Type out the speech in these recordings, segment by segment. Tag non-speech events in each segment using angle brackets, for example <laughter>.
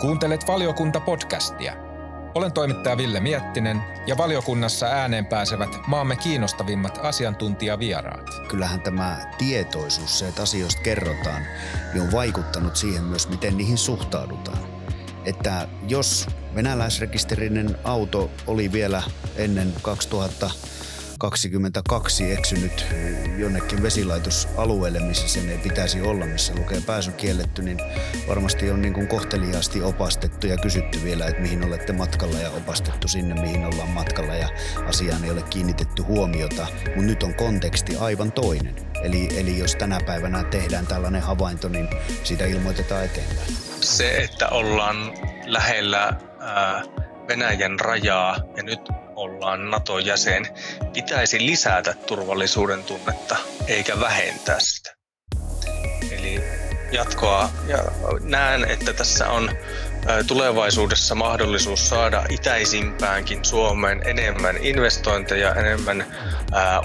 Kuuntelet valiokunta-podcastia. Olen toimittaja Ville Miettinen ja valiokunnassa ääneen pääsevät maamme kiinnostavimmat asiantuntijavieraat. Kyllähän tämä tietoisuus, se, että asioista kerrotaan, niin on vaikuttanut siihen myös, miten niihin suhtaudutaan. Että jos venäläisrekisterinen auto oli vielä ennen 2000 22 eksynyt jonnekin vesilaitosalueelle, missä sen ei pitäisi olla, missä lukee pääsy kielletty, niin varmasti on niin kuin kohteliaasti opastettu ja kysytty vielä, että mihin olette matkalla ja opastettu sinne, mihin ollaan matkalla ja asiaan ei ole kiinnitetty huomiota, mutta nyt on konteksti aivan toinen. Eli, eli jos tänä päivänä tehdään tällainen havainto, niin siitä ilmoitetaan eteenpäin. Se, että ollaan lähellä ää, Venäjän rajaa ja nyt ollaan NATO-jäsen, pitäisi lisätä turvallisuuden tunnetta eikä vähentää sitä. Eli jatkoa ja näen, että tässä on tulevaisuudessa mahdollisuus saada itäisimpäänkin Suomeen enemmän investointeja, enemmän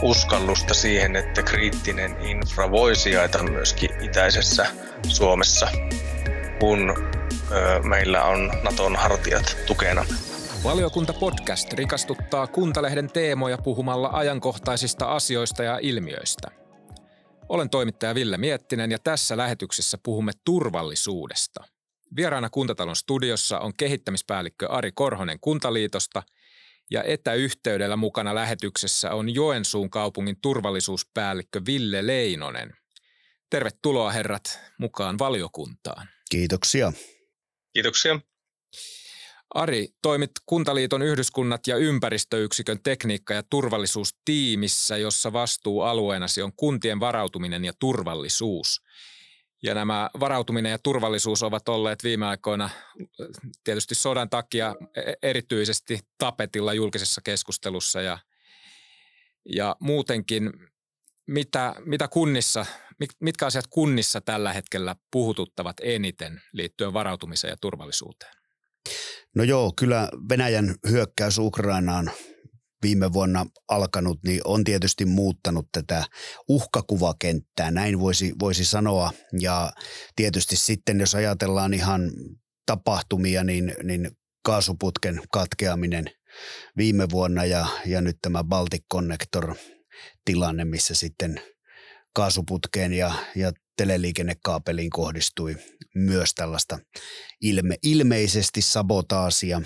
uskallusta siihen, että kriittinen infra voi sijaita myöskin itäisessä Suomessa, kun meillä on Naton hartiat tukena. Valiokunta podcast rikastuttaa Kuntalehden teemoja puhumalla ajankohtaisista asioista ja ilmiöistä. Olen toimittaja Ville Miettinen ja tässä lähetyksessä puhumme turvallisuudesta. Vieraana Kuntatalon studiossa on kehittämispäällikkö Ari Korhonen Kuntaliitosta ja etäyhteydellä mukana lähetyksessä on Joensuun kaupungin turvallisuuspäällikkö Ville Leinonen. Tervetuloa herrat mukaan valiokuntaan. Kiitoksia. Kiitoksia. Ari, toimit Kuntaliiton yhdyskunnat ja ympäristöyksikön tekniikka- ja turvallisuustiimissä, jossa vastuualueenasi on kuntien varautuminen ja turvallisuus. Ja nämä varautuminen ja turvallisuus ovat olleet viime aikoina tietysti sodan takia e-, erityisesti tapetilla julkisessa keskustelussa ja, ja muutenkin, mitä, mitä kunnissa, mitkä asiat kunnissa tällä hetkellä puhututtavat eniten liittyen varautumiseen ja turvallisuuteen? No joo, kyllä Venäjän hyökkäys Ukrainaan viime vuonna alkanut, niin on tietysti muuttanut tätä uhkakuvakenttää, näin voisi, voisi sanoa. Ja tietysti sitten, jos ajatellaan ihan tapahtumia, niin, niin kaasuputken katkeaminen viime vuonna ja, ja nyt tämä Baltic Connector tilanne, missä sitten kaasuputkeen ja, ja teleliikennekaapeliin kohdistui myös tällaista ilme, ilmeisesti sabotaasia,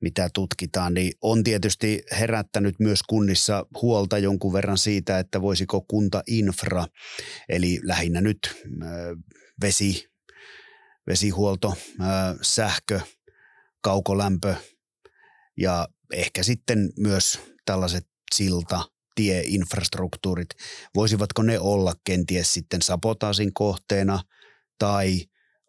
mitä tutkitaan, niin on tietysti herättänyt myös kunnissa huolta jonkun verran siitä, että voisiko kuntainfra, eli lähinnä nyt vesi, vesihuolto, äh, sähkö, kaukolämpö ja ehkä sitten myös tällaiset silta, tieinfrastruktuurit, voisivatko ne olla kenties sitten sabotaasin kohteena tai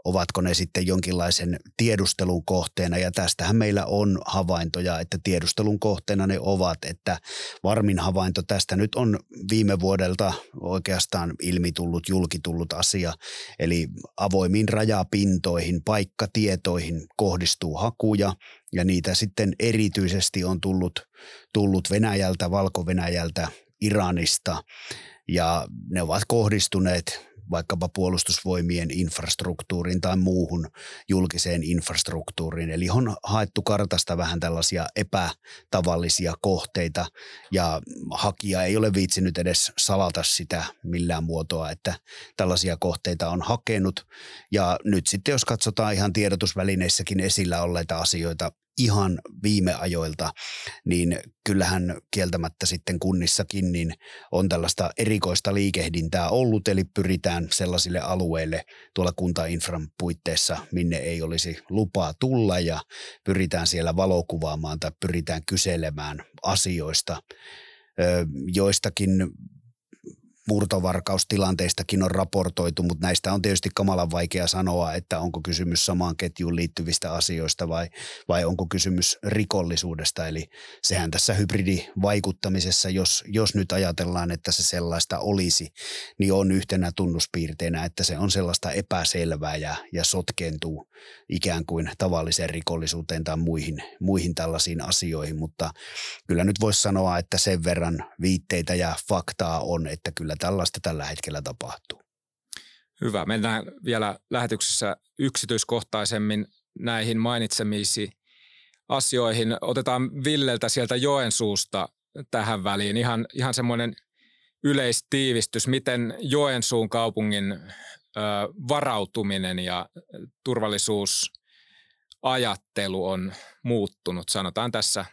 ovatko ne sitten jonkinlaisen tiedustelun kohteena. Ja tästähän meillä on havaintoja, että tiedustelun kohteena ne ovat, että varmin havainto tästä nyt on viime vuodelta oikeastaan ilmitullut, julkitullut asia. Eli avoimiin rajapintoihin, paikkatietoihin kohdistuu hakuja ja niitä sitten erityisesti on tullut, tullut Venäjältä, Valko-Venäjältä, Iranista ja ne ovat kohdistuneet vaikkapa puolustusvoimien infrastruktuuriin tai muuhun julkiseen infrastruktuuriin. Eli on haettu kartasta vähän tällaisia epätavallisia kohteita ja hakija ei ole viitsinyt edes salata sitä millään muotoa, että tällaisia kohteita on hakenut. Ja nyt sitten jos katsotaan ihan tiedotusvälineissäkin esillä olleita asioita, ihan viime ajoilta, niin kyllähän kieltämättä sitten kunnissakin niin on tällaista erikoista liikehdintää ollut, eli pyritään sellaisille alueille tuolla kuntainfran puitteissa, minne ei olisi lupaa tulla ja pyritään siellä valokuvaamaan tai pyritään kyselemään asioista. Joistakin murtovarkaustilanteistakin on raportoitu, mutta näistä on tietysti kamalan vaikea sanoa, että onko kysymys samaan ketjuun liittyvistä asioista vai, vai onko kysymys rikollisuudesta. Eli sehän tässä hybridivaikuttamisessa, jos, jos nyt ajatellaan, että se sellaista olisi, niin on yhtenä tunnuspiirteinä, että se on sellaista epäselvää ja, ja sotkentuu ikään kuin tavalliseen rikollisuuteen tai muihin, muihin tällaisiin asioihin, mutta kyllä nyt voisi sanoa, että sen verran viitteitä ja faktaa on, että kyllä kyllä tällaista tällä hetkellä tapahtuu. Hyvä. Mennään vielä lähetyksessä yksityiskohtaisemmin näihin mainitsemisi asioihin. Otetaan Villeltä sieltä Joensuusta tähän väliin ihan, ihan semmoinen yleistiivistys, miten Joensuun kaupungin ö, varautuminen ja turvallisuusajattelu on muuttunut, sanotaan tässä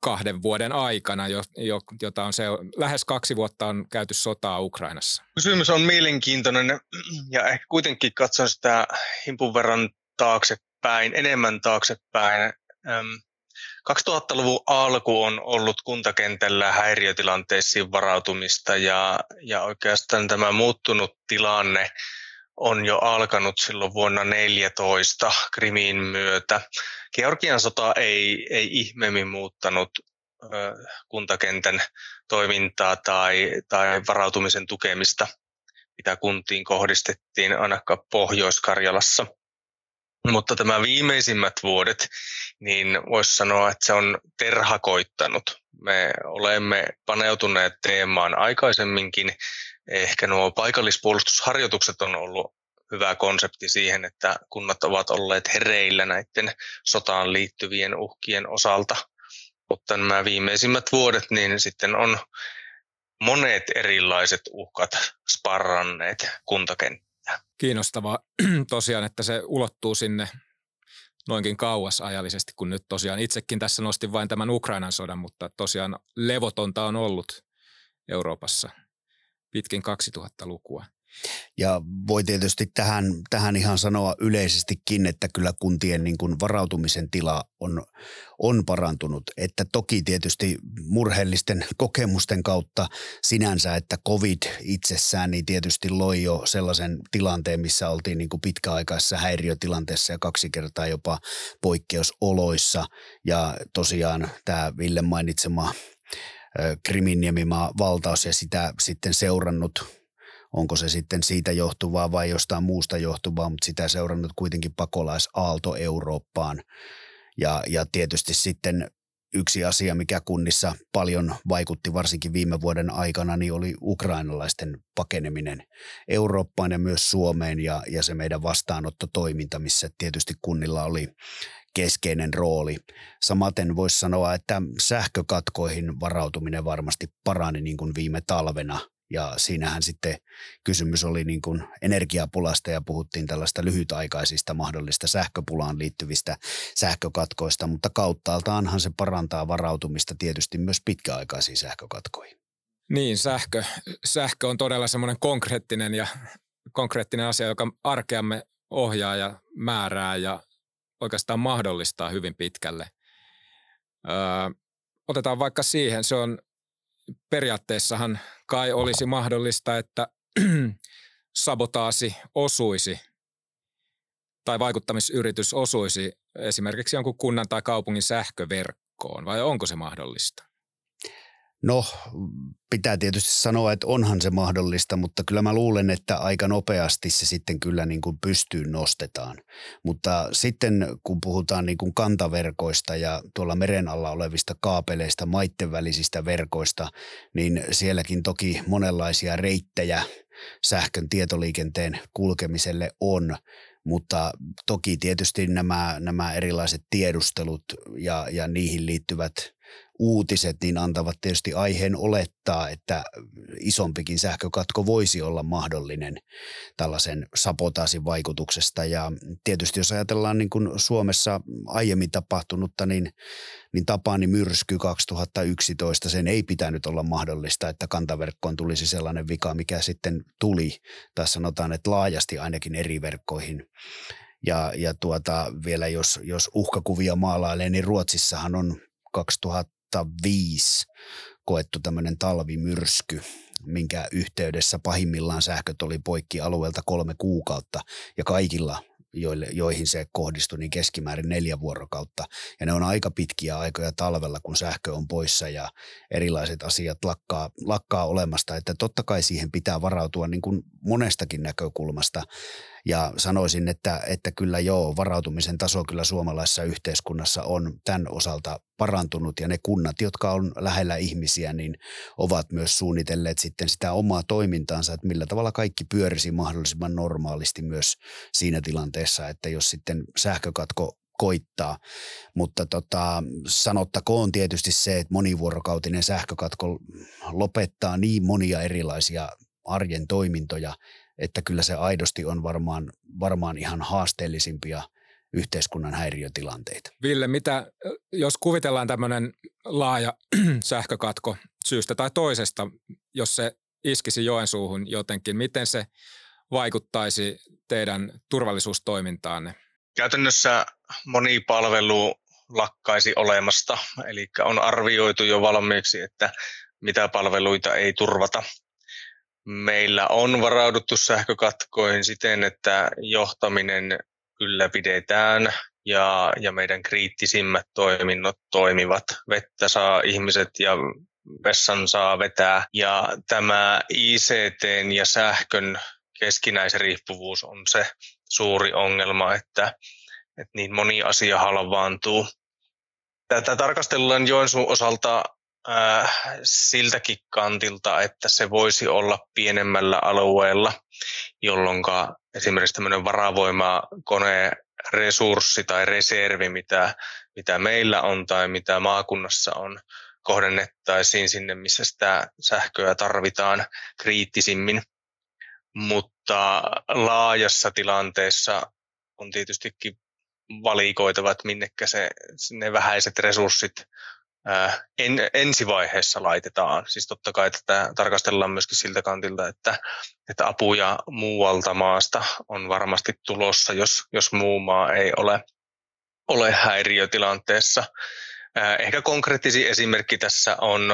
kahden vuoden aikana, jo, jo, jota on se, lähes kaksi vuotta on käyty sotaa Ukrainassa. Kysymys on mielenkiintoinen ja ehkä kuitenkin katson sitä himpun verran taaksepäin, enemmän taaksepäin. 2000-luvun alku on ollut kuntakentällä häiriötilanteisiin varautumista ja, ja oikeastaan tämä muuttunut tilanne on jo alkanut silloin vuonna 2014 Krimin myötä. Georgian sota ei, ei ihmeemmin muuttanut kuntakentän toimintaa tai, tai varautumisen tukemista, mitä kuntiin kohdistettiin ainakaan Pohjois-Karjalassa. Mutta tämä viimeisimmät vuodet, niin voisi sanoa, että se on terhakoittanut. Me olemme paneutuneet teemaan aikaisemminkin. Ehkä nuo paikallispuolustusharjoitukset on ollut hyvä konsepti siihen, että kunnat ovat olleet hereillä näiden sotaan liittyvien uhkien osalta. Mutta nämä viimeisimmät vuodet, niin sitten on monet erilaiset uhkat sparranneet kuntakenttää. Kiinnostavaa <clears throat> tosiaan, että se ulottuu sinne noinkin kauas ajallisesti, kun nyt tosiaan itsekin tässä nostin vain tämän Ukrainan sodan, mutta tosiaan levotonta on ollut Euroopassa pitkin 2000-lukua. Ja voi tietysti tähän, tähän ihan sanoa yleisestikin, että kyllä kuntien niin kuin varautumisen tila on, on parantunut. Että toki tietysti murheellisten <laughs> kokemusten kautta sinänsä, että COVID itsessään niin tietysti loi jo sellaisen tilanteen, missä oltiin niin kuin pitkäaikaisessa häiriötilanteessa ja kaksi kertaa jopa poikkeusoloissa. Ja tosiaan tämä Ville mainitsema Kriminniemimaa valtaus ja sitä sitten seurannut onko se sitten siitä johtuvaa vai jostain muusta johtuvaa, mutta sitä seurannut kuitenkin pakolaisaalto Eurooppaan. Ja, ja tietysti sitten yksi asia, mikä kunnissa paljon vaikutti varsinkin viime vuoden aikana, niin oli ukrainalaisten pakeneminen Eurooppaan ja myös Suomeen ja, ja se meidän vastaanottotoiminta, missä tietysti kunnilla oli keskeinen rooli. Samaten voisi sanoa, että sähkökatkoihin varautuminen varmasti parani niin kuin viime talvena – ja siinähän sitten kysymys oli niin kuin energiapulasta ja puhuttiin tällaista lyhytaikaisista mahdollista sähköpulaan liittyvistä sähkökatkoista, mutta kauttaaltaanhan se parantaa varautumista tietysti myös pitkäaikaisiin sähkökatkoihin. Niin, sähkö, sähkö on todella semmoinen konkreettinen ja konkreettinen asia, joka arkeamme ohjaa ja määrää ja oikeastaan mahdollistaa hyvin pitkälle. Öö, otetaan vaikka siihen, se on periaatteessahan kai olisi mahdollista, että <clears throat> sabotaasi osuisi tai vaikuttamisyritys osuisi esimerkiksi jonkun kunnan tai kaupungin sähköverkkoon, vai onko se mahdollista? No, pitää tietysti sanoa, että onhan se mahdollista, mutta kyllä mä luulen, että aika nopeasti se sitten kyllä niin kuin pystyyn nostetaan. Mutta sitten kun puhutaan niin kuin kantaverkoista ja tuolla meren alla olevista kaapeleista, maitten välisistä verkoista, niin sielläkin toki monenlaisia reittejä sähkön tietoliikenteen kulkemiselle on, mutta toki tietysti nämä, nämä erilaiset tiedustelut ja, ja niihin liittyvät uutiset niin antavat tietysti aiheen olettaa, että isompikin sähkökatko voisi olla mahdollinen tällaisen sapotaasin vaikutuksesta. Ja tietysti jos ajatellaan niin kuin Suomessa aiemmin tapahtunutta, niin, niin Tapani myrsky 2011, sen ei pitänyt olla mahdollista, että kantaverkkoon tulisi sellainen vika, mikä sitten tuli. Tai sanotaan, että laajasti ainakin eri verkkoihin ja, ja tuota, vielä jos, jos uhkakuvia maalailee, niin Ruotsissahan on 2005 koettu tämmöinen talvimyrsky, minkä yhteydessä pahimmillaan sähköt oli poikki alueelta kolme kuukautta ja kaikilla joille, joihin se kohdistui, niin keskimäärin neljä vuorokautta. Ja ne on aika pitkiä aikoja talvella, kun sähkö on poissa ja erilaiset asiat lakkaa, lakkaa olemasta. Että totta kai siihen pitää varautua niin kuin monestakin näkökulmasta. Ja sanoisin, että, että kyllä joo, varautumisen taso kyllä suomalaisessa yhteiskunnassa on tämän osalta parantunut ja ne kunnat, jotka on lähellä ihmisiä, niin ovat myös suunnitelleet sitten sitä omaa toimintaansa, että millä tavalla kaikki pyörisi mahdollisimman normaalisti myös siinä tilanteessa, että jos sitten sähkökatko koittaa. Mutta tota, sanottakoon tietysti se, että monivuorokautinen sähkökatko lopettaa niin monia erilaisia arjen toimintoja, että kyllä se aidosti on varmaan, varmaan ihan haasteellisimpia yhteiskunnan häiriötilanteita. Ville, mitä, jos kuvitellaan tämmöinen laaja <clears throat> sähkökatko syystä tai toisesta, jos se iskisi Joensuuhun jotenkin, miten se vaikuttaisi teidän turvallisuustoimintaanne? Käytännössä moni palvelu lakkaisi olemasta, eli on arvioitu jo valmiiksi, että mitä palveluita ei turvata. Meillä on varauduttu sähkökatkoihin siten, että johtaminen kyllä pidetään ja, ja meidän kriittisimmät toiminnot toimivat. Vettä saa ihmiset ja vessan saa vetää. Ja tämä ICT ja sähkön keskinäisriippuvuus on se suuri ongelma, että, että niin moni asia halvaantuu. Tätä tarkastellaan Joensuun osalta äh, siltäkin kantilta, että se voisi olla pienemmällä alueella, jolloin esimerkiksi tämmöinen varavoimakone resurssi tai reservi, mitä, mitä meillä on tai mitä maakunnassa on, kohdennettaisiin sinne, missä sitä sähköä tarvitaan kriittisimmin. Mutta laajassa tilanteessa on tietystikin valikoitava, että minnekä se, ne vähäiset resurssit en, ensivaiheessa laitetaan. Siis totta kai tätä tarkastellaan myöskin siltä kantilta, että, että apuja muualta maasta on varmasti tulossa, jos, jos muu maa ei ole, ole häiriötilanteessa. Ehkä konkreettisin esimerkki tässä on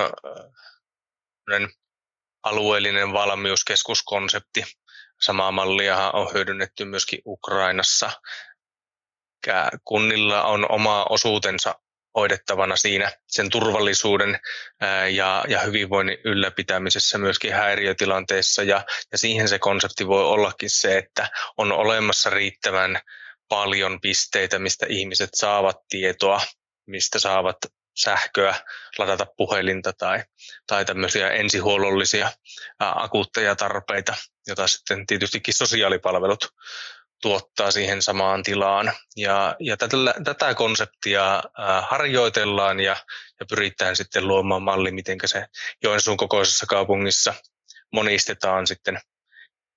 alueellinen valmiuskeskuskonsepti. Samaa mallia on hyödynnetty myöskin Ukrainassa. Kunnilla on oma osuutensa hoidettavana siinä sen turvallisuuden ja, ja hyvinvoinnin ylläpitämisessä myöskin häiriötilanteissa. Ja, ja siihen se konsepti voi ollakin se, että on olemassa riittävän paljon pisteitä, mistä ihmiset saavat tietoa, mistä saavat sähköä, ladata puhelinta tai, tai tämmöisiä ensihuollollisia akuutteja tarpeita, joita sitten tietystikin sosiaalipalvelut tuottaa siihen samaan tilaan. Ja, ja tätä, tätä konseptia harjoitellaan ja, ja pyritään sitten luomaan malli, miten se Joensuun kokoisessa kaupungissa monistetaan sitten.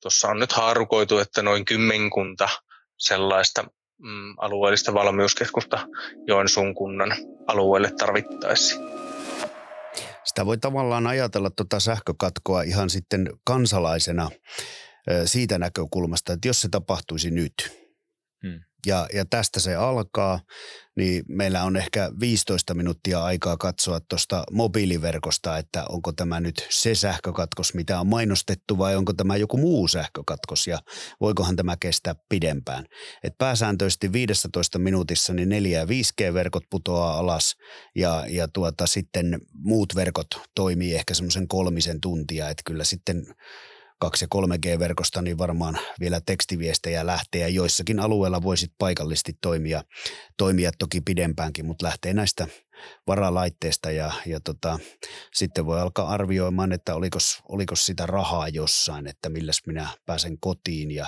Tuossa on nyt haarukoitu, että noin kymmenkunta sellaista mm, alueellista valmiuskeskusta Joensuun kunnan alueelle tarvittaisiin. Sitä voi tavallaan ajatella tuota sähkökatkoa ihan sitten kansalaisena siitä näkökulmasta, että jos se tapahtuisi nyt hmm. ja, ja tästä se alkaa, niin meillä on ehkä 15 minuuttia aikaa katsoa tuosta mobiiliverkosta, että onko tämä nyt se sähkökatkos, mitä on mainostettu vai onko tämä joku muu sähkökatkos ja voikohan tämä kestää pidempään. Et pääsääntöisesti 15 minuutissa niin 4 ja 5G-verkot putoaa alas ja, ja tuota, sitten muut verkot toimii ehkä semmoisen kolmisen tuntia, että kyllä sitten 2- ja 3G-verkosta, niin varmaan vielä tekstiviestejä lähtee ja joissakin alueilla voisit paikallisesti toimia, toimia toki pidempäänkin, mutta lähtee näistä varalaitteesta ja, ja tota, sitten voi alkaa arvioimaan, että oliko, sitä rahaa jossain, että milläs minä pääsen kotiin ja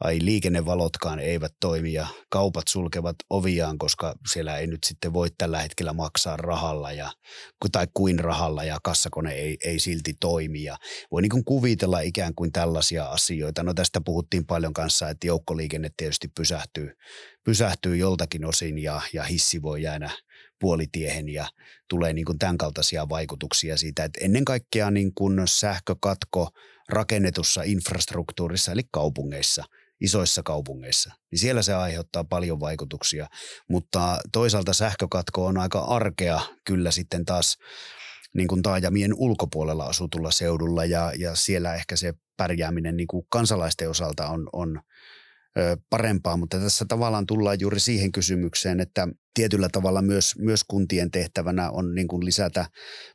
ai liikennevalotkaan eivät toimi ja kaupat sulkevat oviaan, koska siellä ei nyt sitten voi tällä hetkellä maksaa rahalla ja, tai kuin rahalla ja kassakone ei, ei silti toimi ja voi niin kuin kuvitella ikään kuin tällaisia asioita. No tästä puhuttiin paljon kanssa, että joukkoliikenne tietysti pysähtyy, pysähtyy joltakin osin ja, ja hissi voi jäädä puolitiehen ja tulee niin kuin tämän kaltaisia vaikutuksia siitä, että ennen kaikkea niin kuin sähkökatko rakennetussa infrastruktuurissa eli kaupungeissa, isoissa kaupungeissa, niin siellä se aiheuttaa paljon vaikutuksia, mutta toisaalta sähkökatko on aika arkea kyllä sitten taas niin kuin taajamien ulkopuolella asutulla seudulla ja, ja siellä ehkä se pärjääminen niin kuin kansalaisten osalta on, on parempaa, mutta tässä tavallaan tullaan juuri siihen kysymykseen, että tietyllä tavalla myös, myös kuntien tehtävänä on niin kuin lisätä,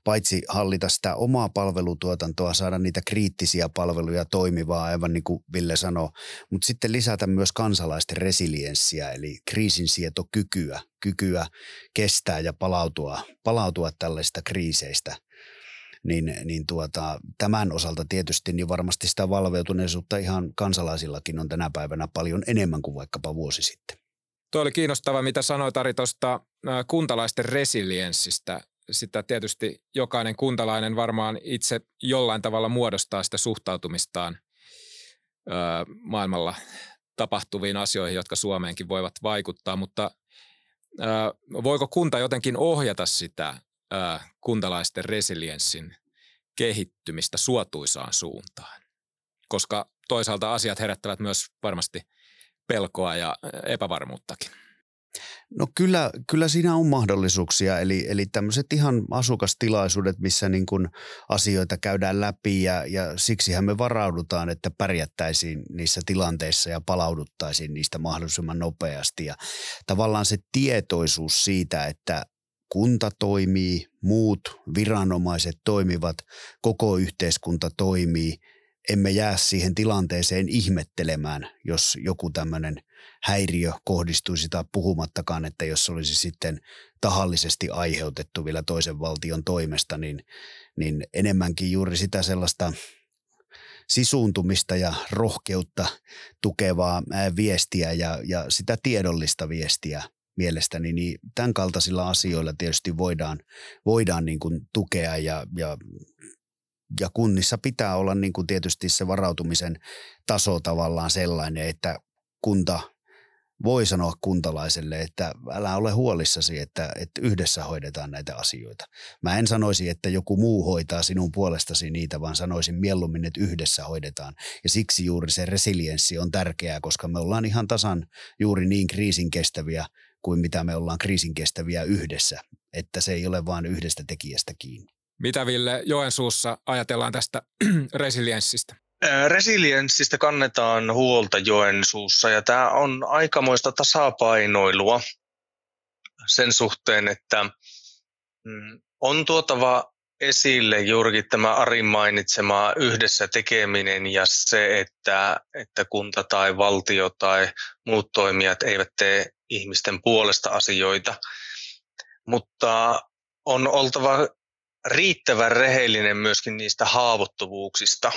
paitsi hallita sitä omaa palvelutuotantoa, saada niitä kriittisiä palveluja toimivaa, aivan niin kuin Ville sanoi, mutta sitten lisätä myös kansalaisten resilienssiä, eli kriisinsietokykyä, kykyä kestää ja palautua, palautua tällaisista kriiseistä niin, niin tuota, tämän osalta tietysti niin varmasti sitä valveutuneisuutta ihan kansalaisillakin on tänä päivänä paljon enemmän kuin vaikkapa vuosi sitten. Tuo oli kiinnostava, mitä sanoit Ari tuosta kuntalaisten resilienssistä. Sitä tietysti jokainen kuntalainen varmaan itse jollain tavalla muodostaa sitä suhtautumistaan maailmalla tapahtuviin asioihin, jotka Suomeenkin voivat vaikuttaa, mutta voiko kunta jotenkin ohjata sitä kuntalaisten resilienssin kehittymistä suotuisaan suuntaan? Koska toisaalta asiat herättävät myös varmasti pelkoa ja epävarmuuttakin. No kyllä, kyllä siinä on mahdollisuuksia, eli, eli tämmöiset ihan asukastilaisuudet, missä niin kuin asioita käydään läpi ja, ja siksihän me varaudutaan, että pärjättäisiin niissä tilanteissa ja palauduttaisiin niistä mahdollisimman nopeasti. Ja tavallaan se tietoisuus siitä, että kunta toimii, muut viranomaiset toimivat, koko yhteiskunta toimii. Emme jää siihen tilanteeseen ihmettelemään, jos joku tämmöinen häiriö kohdistuisi tai puhumattakaan, että jos olisi sitten tahallisesti aiheutettu vielä toisen valtion toimesta, niin, niin enemmänkin juuri sitä sellaista sisuuntumista ja rohkeutta tukevaa viestiä ja, ja sitä tiedollista viestiä mielestäni, niin tämän kaltaisilla asioilla tietysti voidaan, voidaan niin kuin tukea ja, ja, ja kunnissa pitää olla niin kuin tietysti se varautumisen taso tavallaan sellainen, että kunta voi sanoa kuntalaiselle, että älä ole huolissasi, että, että yhdessä hoidetaan näitä asioita. Mä en sanoisi, että joku muu hoitaa sinun puolestasi niitä, vaan sanoisin mieluummin, että yhdessä hoidetaan. Ja siksi juuri se resilienssi on tärkeää, koska me ollaan ihan tasan juuri niin kriisin kestäviä kuin mitä me ollaan kriisin kestäviä yhdessä, että se ei ole vain yhdestä tekijästä kiinni. Mitä Ville Joensuussa ajatellaan tästä <clears throat> resilienssistä? Resilienssistä kannetaan huolta Joensuussa ja tämä on aikamoista tasapainoilua sen suhteen, että mm, on tuotava esille juurikin tämä Arin mainitsema yhdessä tekeminen ja se, että, että kunta tai valtio tai muut toimijat eivät tee ihmisten puolesta asioita. Mutta on oltava riittävän rehellinen myöskin niistä haavoittuvuuksista.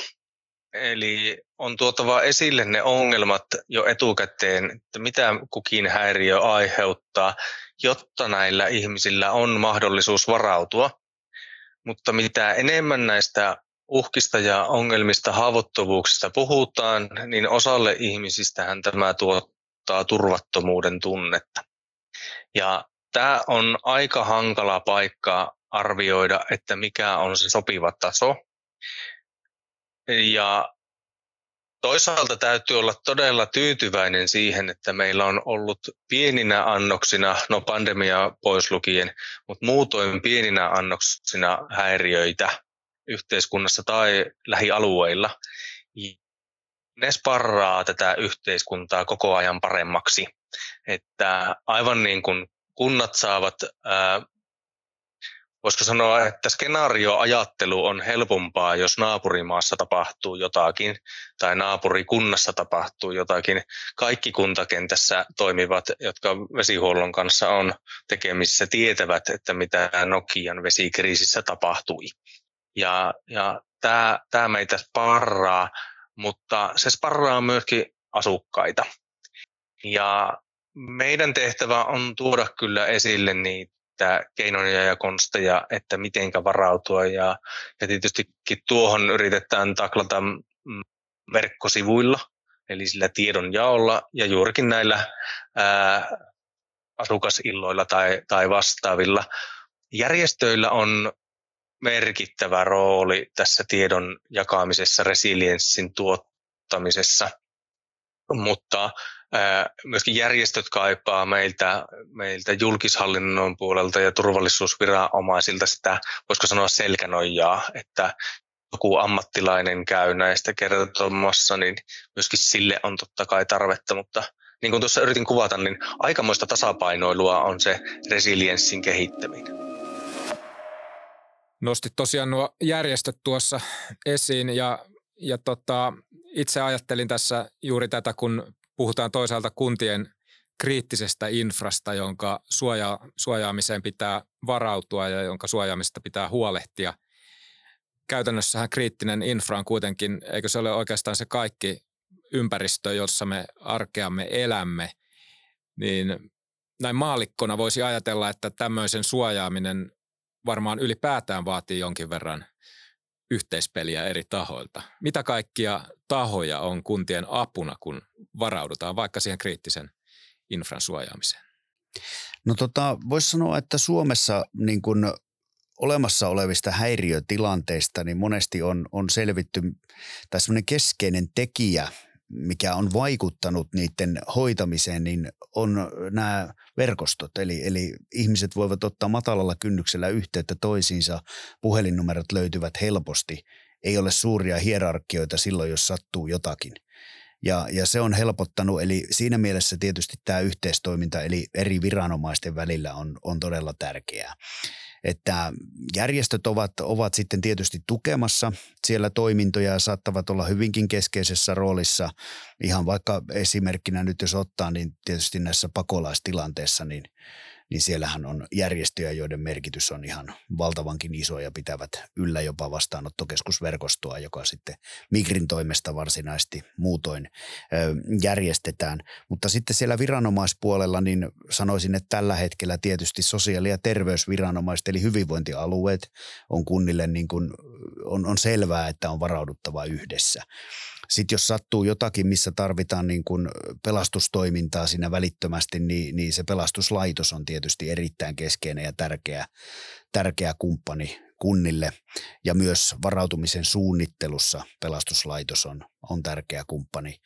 Eli on tuotava esille ne ongelmat jo etukäteen, että mitä kukin häiriö aiheuttaa, jotta näillä ihmisillä on mahdollisuus varautua. Mutta mitä enemmän näistä uhkista ja ongelmista, haavoittuvuuksista puhutaan, niin osalle ihmisistähän tämä tuottaa turvattomuuden tunnetta. Ja tämä on aika hankala paikka arvioida, että mikä on se sopiva taso. Ja toisaalta täytyy olla todella tyytyväinen siihen, että meillä on ollut pieninä annoksina, no pandemia pois lukien, mutta muutoin pieninä annoksina häiriöitä yhteiskunnassa tai lähialueilla. Ne sparraa tätä yhteiskuntaa koko ajan paremmaksi. Että aivan niin kuin kunnat saavat ää, voisiko sanoa, että skenaarioajattelu on helpompaa, jos naapurimaassa tapahtuu jotakin tai naapurikunnassa tapahtuu jotakin. Kaikki kuntakentässä toimivat, jotka vesihuollon kanssa on tekemisissä, tietävät, että mitä Nokian vesikriisissä tapahtui. Ja, ja tämä, tämä meitä sparraa, mutta se sparraa myöskin asukkaita. Ja meidän tehtävä on tuoda kyllä esille niitä keinoja ja konsteja, että mitenkä varautua. Ja, ja tietystikin tuohon yritetään taklata verkkosivuilla, eli sillä tiedon jaolla ja juurikin näillä ää, asukasilloilla tai, tai vastaavilla. Järjestöillä on merkittävä rooli tässä tiedon jakamisessa, resilienssin tuottamisessa, mutta myöskin järjestöt kaipaa meiltä, meiltä julkishallinnon puolelta ja turvallisuusviranomaisilta sitä, voisiko sanoa selkänojaa, että joku ammattilainen käy näistä kertomassa, niin myöskin sille on totta kai tarvetta, mutta niin kuin tuossa yritin kuvata, niin aikamoista tasapainoilua on se resilienssin kehittäminen. Nostit tosiaan nuo järjestöt tuossa esiin ja, ja tota, itse ajattelin tässä juuri tätä, kun puhutaan toisaalta kuntien kriittisestä infrasta, jonka suoja, suojaamiseen pitää varautua ja jonka suojaamista pitää huolehtia. Käytännössähän kriittinen infra on kuitenkin, eikö se ole oikeastaan se kaikki ympäristö, jossa me arkeamme elämme, niin näin maalikkona voisi ajatella, että tämmöisen suojaaminen varmaan ylipäätään vaatii jonkin verran yhteispeliä eri tahoilta. Mitä kaikkia tahoja on kuntien apuna, kun varaudutaan vaikka siihen kriittisen infran suojaamiseen? No tota, voisi sanoa, että Suomessa niin kun olemassa olevista häiriötilanteista niin monesti on, on selvitty, tai semmoinen keskeinen tekijä, mikä on vaikuttanut niiden hoitamiseen, niin on nämä verkostot. Eli, eli ihmiset voivat ottaa matalalla kynnyksellä yhteyttä toisiinsa, puhelinnumerot löytyvät helposti. Ei ole suuria hierarkioita silloin, jos sattuu jotakin – ja, ja se on helpottanut, eli siinä mielessä tietysti tämä yhteistoiminta eli eri viranomaisten välillä on, on todella tärkeää. Että järjestöt ovat, ovat sitten tietysti tukemassa siellä toimintoja ja saattavat olla hyvinkin keskeisessä roolissa. Ihan vaikka esimerkkinä nyt jos ottaa, niin tietysti näissä pakolaistilanteissa, niin – niin siellähän on järjestöjä, joiden merkitys on ihan valtavankin iso ja pitävät yllä jopa vastaanottokeskusverkostoa, joka sitten Migrin toimesta varsinaisesti muutoin järjestetään. Mutta sitten siellä viranomaispuolella niin sanoisin, että tällä hetkellä tietysti sosiaali- ja terveysviranomaiset eli hyvinvointialueet on kunnille niin kuin, on, on selvää, että on varauduttava yhdessä. Sitten jos sattuu jotakin, missä tarvitaan niin kuin pelastustoimintaa siinä välittömästi, niin, niin se pelastuslaitos on tietysti erittäin keskeinen ja tärkeä, tärkeä kumppani kunnille ja myös varautumisen suunnittelussa pelastuslaitos on, on tärkeä kumppani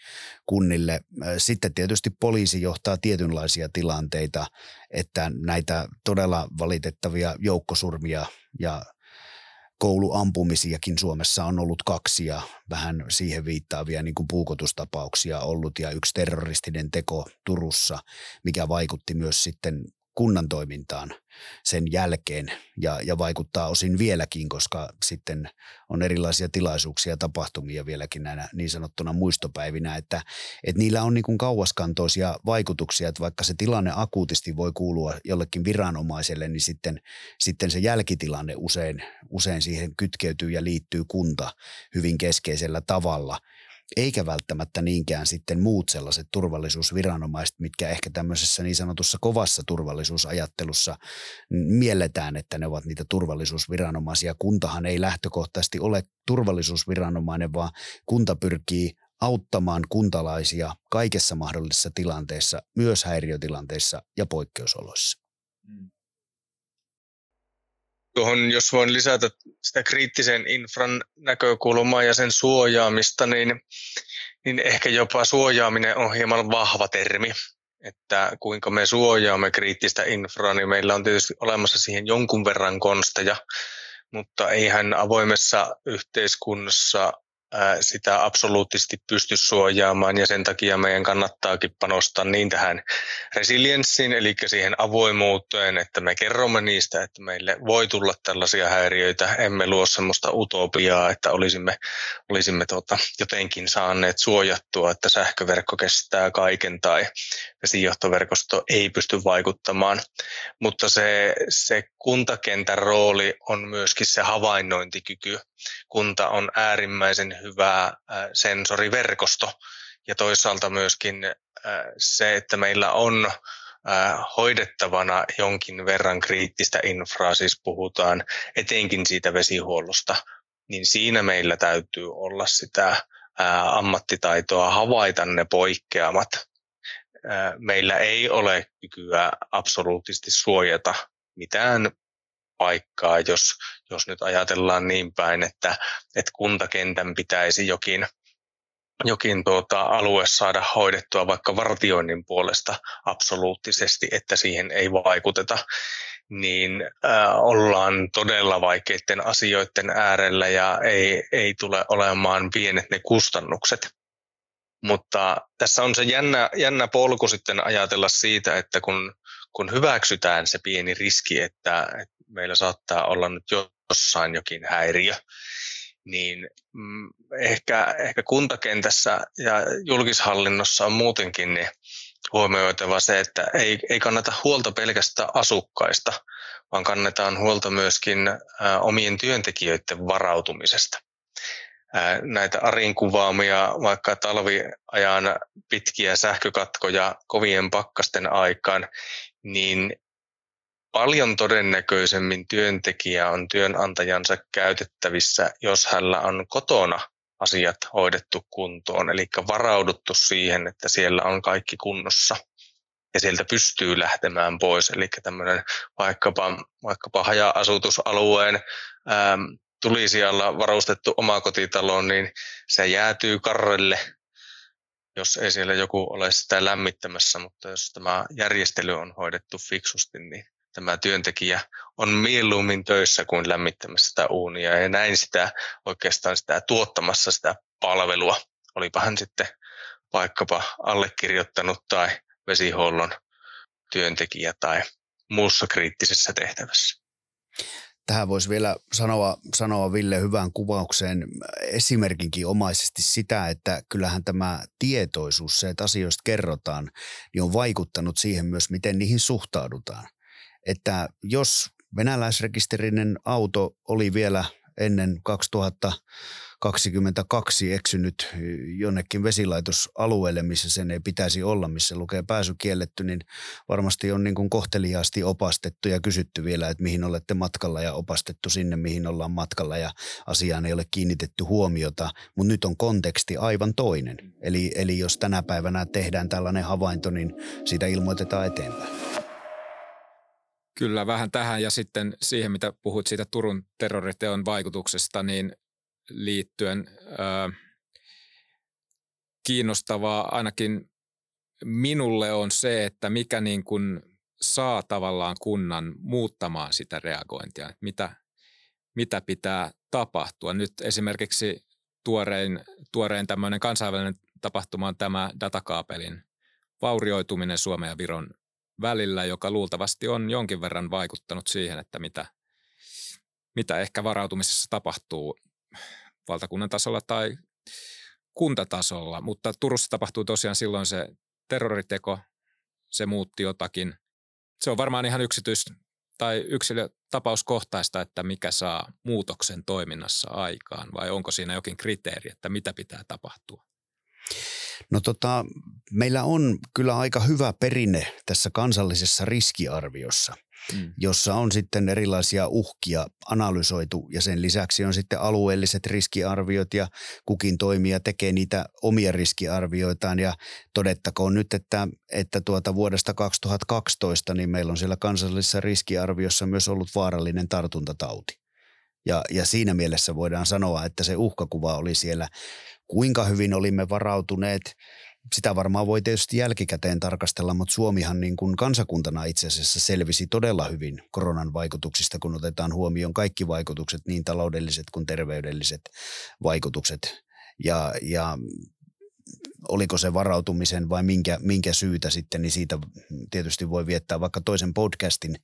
kunnille. Sitten tietysti poliisi johtaa tietynlaisia tilanteita, että näitä todella valitettavia joukkosurmia ja kouluampumisiakin Suomessa on ollut kaksi ja vähän siihen viittaavia niin kuin puukotustapauksia ollut. Ja yksi terroristinen teko Turussa, mikä vaikutti myös sitten kunnan toimintaan sen jälkeen ja, ja vaikuttaa osin vieläkin, koska sitten on erilaisia tilaisuuksia ja tapahtumia vieläkin näinä niin sanottuna muistopäivinä, että, että niillä on niin kuin kauaskantoisia vaikutuksia, että vaikka se tilanne akuutisti voi kuulua jollekin viranomaiselle, niin sitten, sitten se jälkitilanne usein, usein siihen kytkeytyy ja liittyy kunta hyvin keskeisellä tavalla – eikä välttämättä niinkään sitten muut sellaiset turvallisuusviranomaiset, mitkä ehkä tämmöisessä niin sanotussa kovassa turvallisuusajattelussa mielletään, että ne ovat niitä turvallisuusviranomaisia. Kuntahan ei lähtökohtaisesti ole turvallisuusviranomainen, vaan kunta pyrkii auttamaan kuntalaisia kaikessa mahdollisessa tilanteessa, myös häiriötilanteissa ja poikkeusoloissa. Mm tuohon, jos voin lisätä sitä kriittisen infran näkökulmaa ja sen suojaamista, niin, niin ehkä jopa suojaaminen on hieman vahva termi. Että kuinka me suojaamme kriittistä infraa, niin meillä on tietysti olemassa siihen jonkun verran konsteja, mutta eihän avoimessa yhteiskunnassa sitä absoluuttisesti pysty suojaamaan ja sen takia meidän kannattaakin panostaa niin tähän resilienssiin, eli siihen avoimuuteen, että me kerromme niistä, että meille voi tulla tällaisia häiriöitä, emme luo sellaista utopiaa, että olisimme, olisimme tuota, jotenkin saaneet suojattua, että sähköverkko kestää kaiken tai vesijohtoverkosto ei pysty vaikuttamaan, mutta se, se kuntakentän rooli on myöskin se havainnointikyky. Kunta on äärimmäisen hyvä sensoriverkosto ja toisaalta myöskin se, että meillä on hoidettavana jonkin verran kriittistä infraa, siis puhutaan etenkin siitä vesihuollosta, niin siinä meillä täytyy olla sitä ammattitaitoa havaita ne poikkeamat. Meillä ei ole kykyä absoluuttisesti suojata mitään paikkaa, jos, jos nyt ajatellaan niin päin, että, että kuntakentän pitäisi jokin, jokin tuota alue saada hoidettua vaikka vartioinnin puolesta absoluuttisesti, että siihen ei vaikuteta, niin äh, ollaan todella vaikeiden asioiden äärellä ja ei, ei tule olemaan pienet ne kustannukset. Mutta tässä on se jännä, jännä polku sitten ajatella siitä, että kun, kun hyväksytään se pieni riski, että, että meillä saattaa olla nyt jossain jokin häiriö, niin mm, ehkä, ehkä kuntakentässä ja julkishallinnossa on muutenkin niin huomioitava se, että ei, ei kannata huolta pelkästään asukkaista, vaan kannetaan huolta myöskin ä, omien työntekijöiden varautumisesta. Näitä Arin kuvaamia vaikka talviajan pitkiä sähkökatkoja kovien pakkasten aikaan, niin paljon todennäköisemmin työntekijä on työnantajansa käytettävissä, jos hänellä on kotona asiat hoidettu kuntoon, eli varauduttu siihen, että siellä on kaikki kunnossa ja sieltä pystyy lähtemään pois. Eli tämmöinen vaikkapa, vaikkapa haja-asutusalueen tulisijalla varustettu omakotitalo, niin se jäätyy karrelle, jos ei siellä joku ole sitä lämmittämässä, mutta jos tämä järjestely on hoidettu fiksusti, niin tämä työntekijä on mieluummin töissä kuin lämmittämässä sitä uunia ja näin sitä oikeastaan sitä tuottamassa sitä palvelua. Olipa hän sitten vaikkapa allekirjoittanut tai vesihuollon työntekijä tai muussa kriittisessä tehtävässä. Tähän voisi vielä sanoa, sanoa Ville hyvään kuvaukseen esimerkinkin omaisesti sitä, että kyllähän tämä tietoisuus, se, että asioista kerrotaan, niin on vaikuttanut siihen myös, miten niihin suhtaudutaan. Että jos venäläisrekisterinen auto oli vielä ennen 2022 eksynyt jonnekin vesilaitosalueelle, missä sen ei pitäisi olla, missä lukee pääsy kielletty, niin varmasti on niin kuin kohteliaasti opastettu ja kysytty vielä, että mihin olette matkalla ja opastettu sinne, mihin ollaan matkalla ja asiaan ei ole kiinnitetty huomiota, mutta nyt on konteksti aivan toinen. Eli, eli jos tänä päivänä tehdään tällainen havainto, niin siitä ilmoitetaan eteenpäin. Kyllä, vähän tähän ja sitten siihen, mitä puhuit siitä Turun terroriteon vaikutuksesta, niin liittyen ö, kiinnostavaa ainakin minulle on se, että mikä niin kuin saa tavallaan kunnan muuttamaan sitä reagointia, mitä, mitä pitää tapahtua. Nyt esimerkiksi tuorein, tuorein tämmöinen kansainvälinen tapahtuma on tämä datakaapelin vaurioituminen Suomen ja Viron välillä, joka luultavasti on jonkin verran vaikuttanut siihen, että mitä, mitä ehkä varautumisessa tapahtuu valtakunnan tasolla tai kuntatasolla. Mutta Turussa tapahtui tosiaan silloin se terroriteko, se muutti jotakin. Se on varmaan ihan yksityis- tai yksilötapauskohtaista, että mikä saa muutoksen toiminnassa aikaan vai onko siinä jokin kriteeri, että mitä pitää tapahtua? No tota, meillä on kyllä aika hyvä perinne tässä kansallisessa riskiarviossa, mm. jossa on sitten erilaisia uhkia analysoitu ja sen lisäksi on sitten alueelliset riskiarviot ja kukin toimija tekee niitä omia riskiarvioitaan ja todettakoon nyt, että, että tuota vuodesta 2012 niin meillä on siellä kansallisessa riskiarviossa myös ollut vaarallinen tartuntatauti. Ja, ja siinä mielessä voidaan sanoa, että se uhkakuva oli siellä Kuinka hyvin olimme varautuneet, sitä varmaan voi tietysti jälkikäteen tarkastella, mutta Suomihan niin kuin kansakuntana itse asiassa selvisi todella hyvin koronan vaikutuksista, kun otetaan huomioon kaikki vaikutukset, niin taloudelliset kuin terveydelliset vaikutukset. Ja, ja oliko se varautumisen vai minkä, minkä syytä sitten, niin siitä tietysti voi viettää vaikka toisen podcastin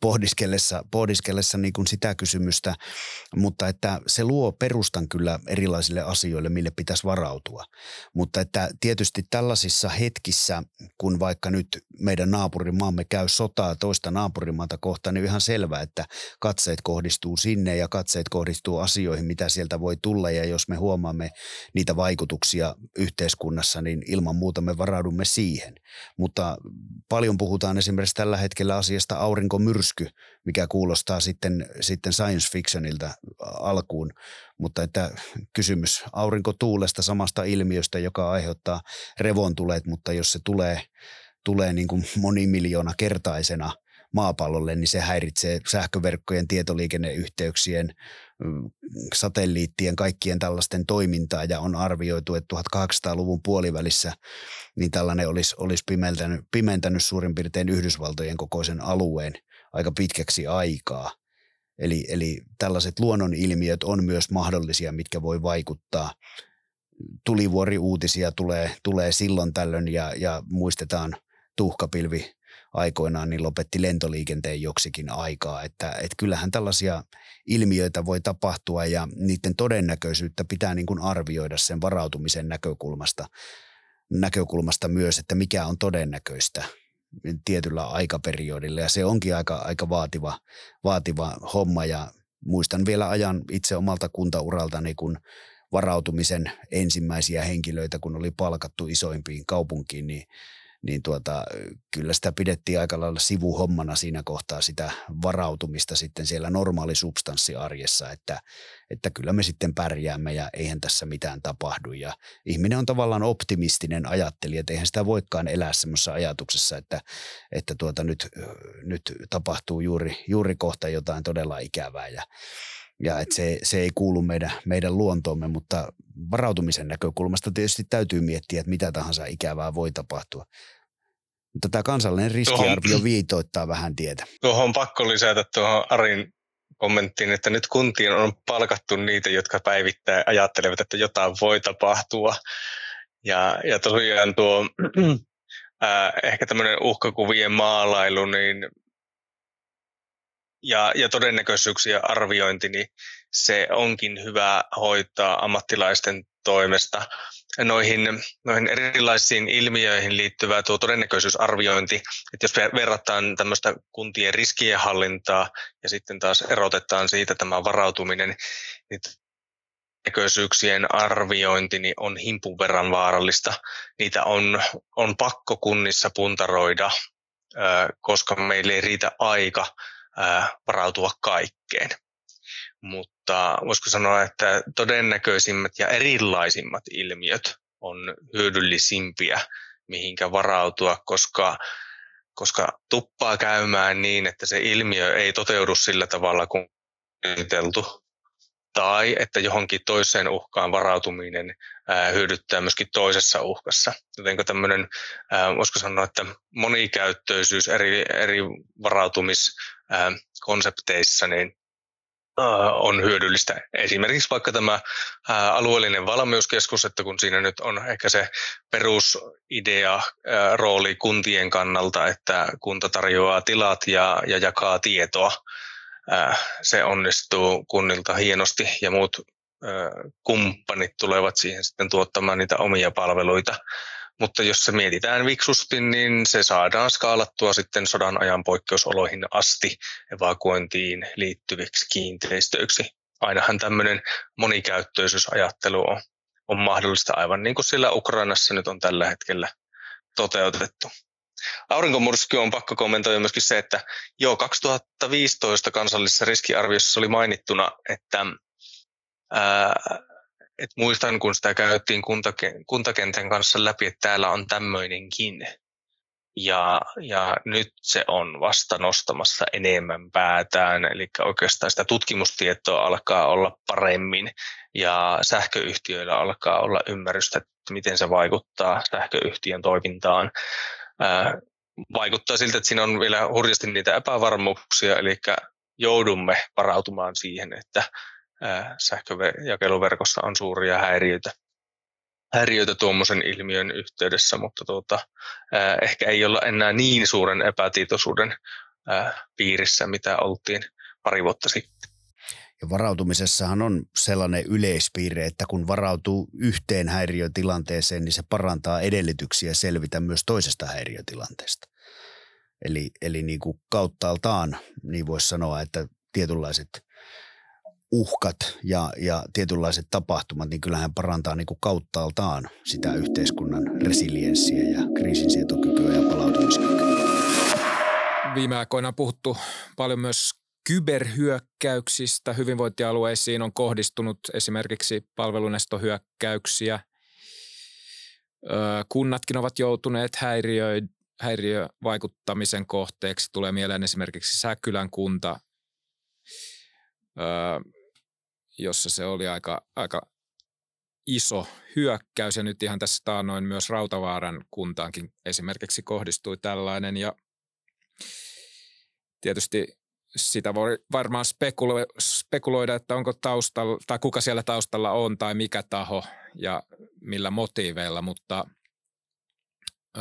pohdiskellessa, pohdiskellessa niin kuin sitä kysymystä, mutta että se luo perustan kyllä erilaisille asioille, mille pitäisi varautua. Mutta että tietysti tällaisissa hetkissä, kun vaikka nyt meidän naapurimaamme käy sotaa toista naapurimaata kohtaan, niin ihan selvää, että katseet kohdistuu sinne ja katseet kohdistuu asioihin, mitä sieltä voi tulla ja jos me huomaamme niitä vaikutuksia yhteiskunnassa, toiminnassa, niin ilman muuta me varaudumme siihen. Mutta paljon puhutaan esimerkiksi tällä hetkellä asiasta aurinkomyrsky, mikä kuulostaa sitten, sitten science fictionilta alkuun. Mutta että kysymys aurinkotuulesta samasta ilmiöstä, joka aiheuttaa revontuleet, mutta jos se tulee, tulee niin kuin monimiljoona kertaisena – maapallolle, niin se häiritsee sähköverkkojen, tietoliikenneyhteyksien, satelliittien, kaikkien tällaisten toimintaa ja on arvioitu, että 1800-luvun puolivälissä niin tällainen olisi, olisi pimentänyt, pimentänyt suurin piirtein Yhdysvaltojen kokoisen alueen aika pitkäksi aikaa. Eli, eli tällaiset luonnonilmiöt on myös mahdollisia, mitkä voi vaikuttaa. Tulivuori-uutisia tulee, tulee silloin tällöin ja, ja muistetaan tuhkapilvi aikoinaan niin lopetti lentoliikenteen joksikin aikaa. Että, että kyllähän tällaisia ilmiöitä voi tapahtua ja niiden todennäköisyyttä pitää niin kuin arvioida sen varautumisen näkökulmasta, näkökulmasta myös, että mikä on todennäköistä tietyllä aikaperiodilla ja se onkin aika, aika vaativa, vaativa homma ja muistan vielä ajan itse omalta kuntauraltani, kun varautumisen ensimmäisiä henkilöitä, kun oli palkattu isoimpiin kaupunkiin, niin niin tuota, kyllä sitä pidettiin aika lailla sivuhommana siinä kohtaa sitä varautumista sitten siellä normaali substanssiarjessa, että, että kyllä me sitten pärjäämme ja eihän tässä mitään tapahdu. Ja ihminen on tavallaan optimistinen ajattelija, että eihän sitä voikaan elää semmoisessa ajatuksessa, että, että tuota nyt, nyt tapahtuu juuri, juuri kohta jotain todella ikävää ja ja että se, se ei kuulu meidän, meidän luontoomme, mutta varautumisen näkökulmasta tietysti täytyy miettiä, että mitä tahansa ikävää voi tapahtua. Mutta tämä kansallinen riskiarvio tuohon, viitoittaa vähän tietä. Tuohon on pakko lisätä tuohon Arin kommenttiin, että nyt kuntien on palkattu niitä, jotka päivittäin ajattelevat, että jotain voi tapahtua. Ja, ja tosiaan tuo <clears throat> äh, ehkä tämmöinen uhkakuvien maalailu, niin ja, ja todennäköisyyksien arviointi, niin se onkin hyvä hoitaa ammattilaisten toimesta. Noihin, noihin erilaisiin ilmiöihin liittyvää tuo todennäköisyysarviointi, että jos verrataan tämmöistä kuntien riskienhallintaa ja sitten taas erotetaan siitä tämä varautuminen, niin todennäköisyyksien arviointi niin on himpun verran vaarallista. Niitä on, on pakko kunnissa puntaroida, koska meillä ei riitä aika varautua kaikkeen. Mutta voisiko sanoa, että todennäköisimmät ja erilaisimmat ilmiöt on hyödyllisimpiä, mihinkä varautua, koska, koska tuppaa käymään niin, että se ilmiö ei toteudu sillä tavalla kuin suunniteltu, tai että johonkin toiseen uhkaan varautuminen ää, hyödyttää myöskin toisessa uhkassa. Jotenko tämmöinen, voisiko sanoa, että monikäyttöisyys eri, eri varautumiskonsepteissa niin on hyödyllistä. Esimerkiksi vaikka tämä alueellinen valmiuskeskus, että kun siinä nyt on ehkä se perusidea rooli kuntien kannalta, että kunta tarjoaa tilat ja, ja jakaa tietoa, se onnistuu kunnilta hienosti ja muut kumppanit tulevat siihen sitten tuottamaan niitä omia palveluita. Mutta jos se mietitään viksusti, niin se saadaan skaalattua sitten sodan ajan poikkeusoloihin asti evakuointiin liittyviksi kiinteistöiksi. Ainahan tämmöinen monikäyttöisyysajattelu on, on mahdollista aivan niin kuin sillä Ukrainassa nyt on tällä hetkellä toteutettu. Aurinkomyrsky on pakko kommentoida myöskin se, että jo 2015 kansallisessa riskiarviossa oli mainittuna, että ää, et muistan, kun sitä käytiin kuntakentän kanssa läpi, että täällä on tämmöinenkin. Ja, ja nyt se on vasta nostamassa enemmän päätään, eli oikeastaan sitä tutkimustietoa alkaa olla paremmin ja sähköyhtiöillä alkaa olla ymmärrystä, että miten se vaikuttaa sähköyhtiön toimintaan. Vaikuttaa siltä, että siinä on vielä hurjasti niitä epävarmuuksia, eli joudumme varautumaan siihen, että sähköjakeluverkossa on suuria häiriöitä, häiriöitä tuommoisen ilmiön yhteydessä, mutta tuota, ehkä ei olla enää niin suuren epätietoisuuden piirissä, mitä oltiin pari vuotta sitten. Ja varautumisessahan on sellainen yleispiirre, että kun varautuu yhteen häiriötilanteeseen, niin se parantaa edellytyksiä selvitä myös toisesta häiriötilanteesta. Eli, eli niin kuin kauttaaltaan, niin voisi sanoa, että tietynlaiset uhkat ja, ja tietynlaiset tapahtumat, niin kyllähän parantaa niin kuin kauttaaltaan sitä yhteiskunnan resilienssiä ja kriisinsietokykyä ja palautumiskykyä. Viime aikoina on puhuttu paljon myös kyberhyökkäyksistä. Hyvinvointialueisiin on kohdistunut esimerkiksi palvelunestohyökkäyksiä. Kunnatkin ovat joutuneet häiriö, häiriövaikuttamisen kohteeksi. Tulee mieleen esimerkiksi Säkylän kunta, jossa se oli aika, aika iso hyökkäys. Ja nyt ihan tässä taannoin myös Rautavaaran kuntaankin esimerkiksi kohdistui tällainen. Ja tietysti sitä voi varmaan spekulo- spekuloida, että onko taustalla, tai kuka siellä taustalla on, tai mikä taho ja millä motiiveilla, mutta ö,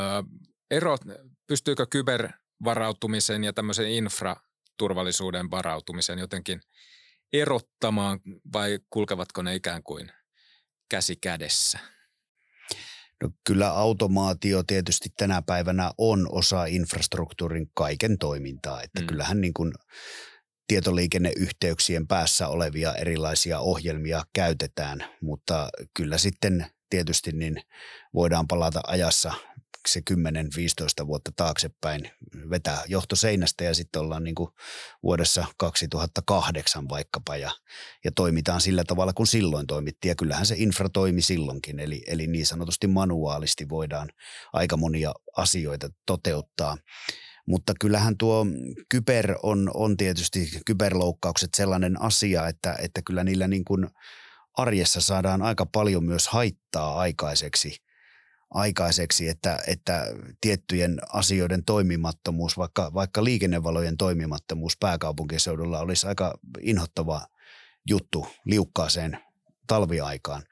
erot, pystyykö kybervarautumisen ja tämmöisen infraturvallisuuden varautumisen jotenkin erottamaan vai kulkevatko ne ikään kuin käsi kädessä? No kyllä automaatio tietysti tänä päivänä on osa infrastruktuurin kaiken toimintaa, että mm. kyllähän niin kuin tietoliikenneyhteyksien päässä olevia erilaisia ohjelmia käytetään, mutta kyllä sitten tietysti niin voidaan palata ajassa se 10-15 vuotta taaksepäin vetää johto seinästä ja sitten ollaan niin kuin vuodessa 2008 vaikkapa ja, ja toimitaan sillä tavalla kuin silloin toimittiin ja kyllähän se infra toimi silloinkin eli, eli niin sanotusti manuaalisti voidaan aika monia asioita toteuttaa. Mutta kyllähän tuo kyber on, on tietysti kyberloukkaukset sellainen asia, että, että kyllä niillä niin kuin arjessa saadaan aika paljon myös haittaa aikaiseksi – aikaiseksi, että, että tiettyjen asioiden toimimattomuus, vaikka, vaikka liikennevalojen toimimattomuus pääkaupunkiseudulla olisi aika inhottava juttu liukkaaseen talviaikaan.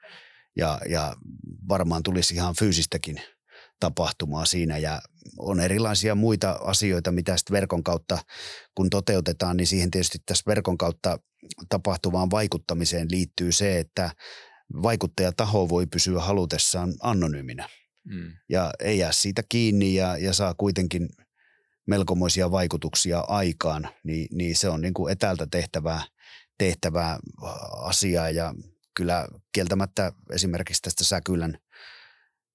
Ja, ja varmaan tulisi ihan fyysistäkin tapahtumaa siinä ja on erilaisia muita asioita, mitä sitten verkon kautta kun toteutetaan, niin siihen tietysti tässä verkon kautta tapahtuvaan vaikuttamiseen liittyy se, että vaikuttajataho voi pysyä halutessaan anonyyminä mm. ja ei jää siitä kiinni ja, ja saa kuitenkin melkomoisia vaikutuksia aikaan, niin, niin se on niin kuin etäältä tehtävää, tehtävää asiaa ja kyllä kieltämättä esimerkiksi tästä Säkylän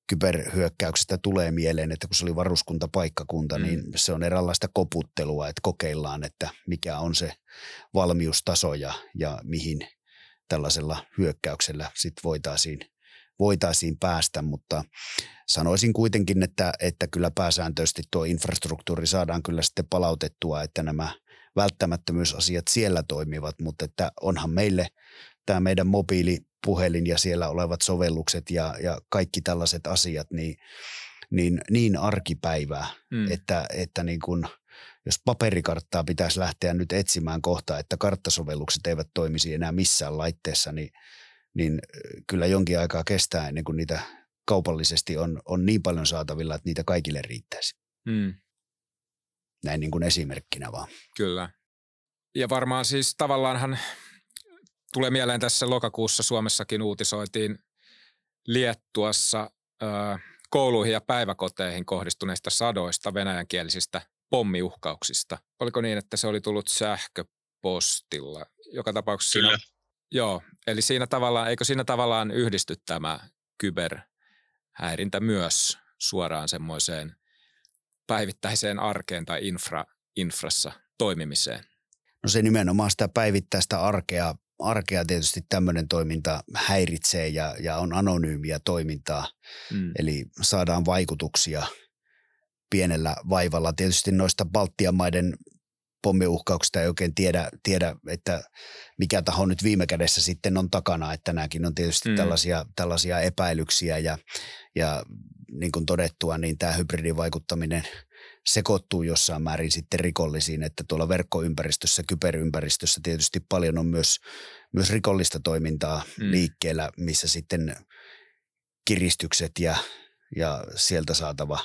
kyberhyökkäyksestä tulee mieleen, että kun se oli varuskuntapaikkakunta, niin mm. niin se on eräänlaista koputtelua, että kokeillaan, että mikä on se valmiustaso ja, ja mihin tällaisella hyökkäyksellä sitten voitaisiin – voitaisiin päästä, mutta sanoisin kuitenkin, että, että kyllä pääsääntöisesti tuo infrastruktuuri saadaan kyllä sitten palautettua, että nämä välttämättömyysasiat siellä toimivat, mutta että onhan meille tämä meidän mobiilipuhelin ja siellä olevat sovellukset ja, ja kaikki tällaiset asiat niin, niin, niin arkipäivää, mm. että, että niin kuin, jos paperikarttaa pitäisi lähteä nyt etsimään kohta, että karttasovellukset eivät toimisi enää missään laitteessa, niin niin kyllä jonkin aikaa kestää ennen kuin niitä kaupallisesti on, on niin paljon saatavilla, että niitä kaikille riittäisi. Mm. Näin niin kuin esimerkkinä vaan. Kyllä. Ja varmaan siis tavallaanhan tulee mieleen tässä lokakuussa Suomessakin uutisoitiin Liettuassa ö, kouluihin ja päiväkoteihin kohdistuneista sadoista venäjänkielisistä pommiuhkauksista. Oliko niin, että se oli tullut sähköpostilla? Joka tapauksessa Kyllä. siinä Joo, eli siinä tavallaan, eikö siinä tavallaan yhdisty tämä kyberhäirintä myös suoraan semmoiseen päivittäiseen arkeen tai infra, infrassa toimimiseen? No se nimenomaan sitä päivittäistä arkea, arkea tietysti tämmöinen toiminta häiritsee ja, ja on anonyymiä toimintaa, mm. eli saadaan vaikutuksia pienellä vaivalla. Tietysti noista Baltian maiden pommiuhkauksista ei oikein tiedä, tiedä, että mikä taho nyt viime kädessä sitten on takana, että nämäkin on tietysti mm. tällaisia, tällaisia epäilyksiä ja, ja niin kuin todettua, niin tämä hybridivaikuttaminen sekoittuu jossain määrin sitten rikollisiin, että tuolla verkkoympäristössä, kyberympäristössä tietysti paljon on myös, myös rikollista toimintaa mm. liikkeellä, missä sitten kiristykset ja, ja sieltä saatava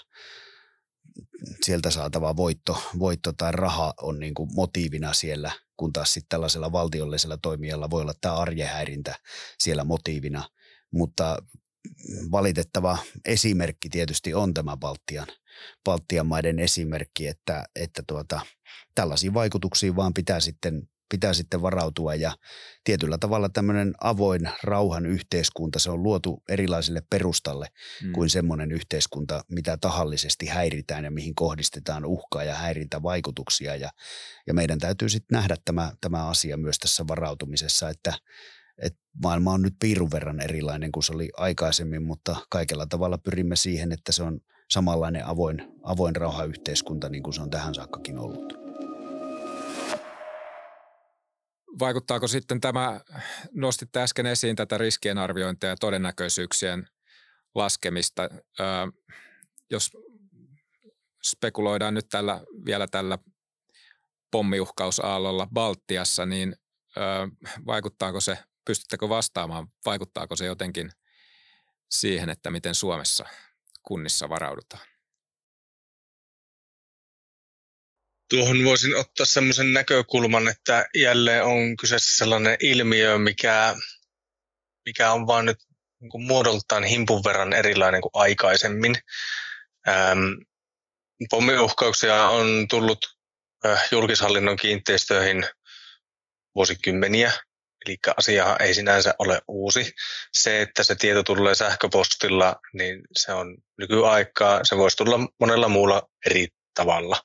sieltä saatava voitto, voitto tai raha on niin kuin motiivina siellä, kun taas sitten tällaisella valtiollisella toimijalla voi olla tämä arjehäirintä siellä motiivina. Mutta valitettava esimerkki tietysti on tämä Baltian, Baltian maiden esimerkki, että, että tuota, tällaisiin vaikutuksiin vaan pitää sitten pitää sitten varautua ja tietyllä tavalla tämmöinen avoin rauhan yhteiskunta, se on luotu erilaiselle perustalle mm. kuin semmoinen yhteiskunta, mitä tahallisesti häiritään ja mihin kohdistetaan uhkaa ja häirintävaikutuksia ja, ja meidän täytyy sitten nähdä tämä, tämä asia myös tässä varautumisessa, että et maailma on nyt piirun verran erilainen kuin se oli aikaisemmin, mutta kaikella tavalla pyrimme siihen, että se on samanlainen avoin, avoin rauhayhteiskunta niin kuin se on tähän saakkakin ollut. Vaikuttaako sitten tämä, nostitte äsken esiin tätä riskien arviointia ja todennäköisyyksien laskemista. Ö, jos spekuloidaan nyt tällä, vielä tällä pommiuhkausaallolla Baltiassa, niin ö, vaikuttaako se, pystyttekö vastaamaan, vaikuttaako se jotenkin siihen, että miten Suomessa kunnissa varaudutaan? Tuohon voisin ottaa sellaisen näkökulman, että jälleen on kyseessä sellainen ilmiö, mikä, mikä on vain nyt niin muodoltaan himpun verran erilainen kuin aikaisemmin. Ähm, pommiuhkauksia on tullut äh, julkishallinnon kiinteistöihin vuosikymmeniä, eli asiahan ei sinänsä ole uusi. Se, että se tieto tulee sähköpostilla, niin se on nykyaikaa. Se voisi tulla monella muulla eri tavalla.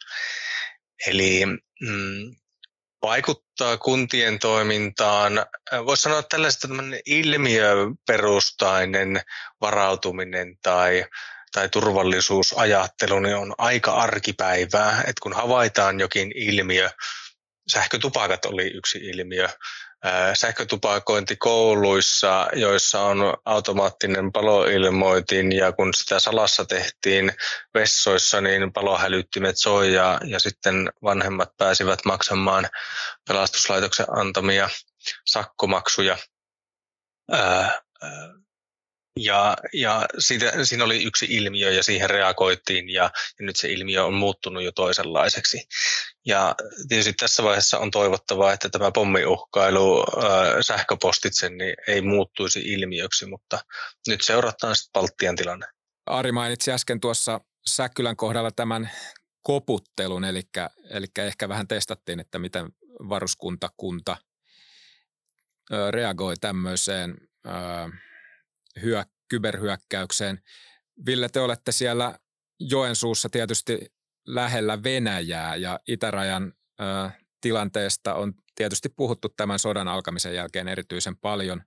Eli mm, vaikuttaa kuntien toimintaan. Voisi sanoa tällaista ilmiöperustainen varautuminen tai, tai turvallisuusajattelu niin on aika arkipäivää, että kun havaitaan jokin ilmiö, sähkötupakat oli yksi ilmiö, sähkötupakointi kouluissa, joissa on automaattinen paloilmoitin ja kun sitä salassa tehtiin vessoissa, niin palohälyttimet soi ja, ja sitten vanhemmat pääsivät maksamaan pelastuslaitoksen antamia sakkomaksuja. Ää, ja, ja siitä, siinä oli yksi ilmiö ja siihen reagoitiin ja, ja nyt se ilmiö on muuttunut jo toisenlaiseksi. Ja tietysti tässä vaiheessa on toivottavaa, että tämä pommiuhkailu äh, sähköpostitse niin ei muuttuisi ilmiöksi, mutta nyt seurataan sitten Baltian tilanne. Ari mainitsi äsken tuossa Säkkylän kohdalla tämän koputtelun, eli, eli ehkä vähän testattiin, että miten varuskuntakunta reagoi tämmöiseen hyö, kyberhyökkäykseen. Ville, te olette siellä Joensuussa tietysti lähellä Venäjää ja itärajan ö, tilanteesta on tietysti puhuttu tämän sodan alkamisen jälkeen erityisen paljon.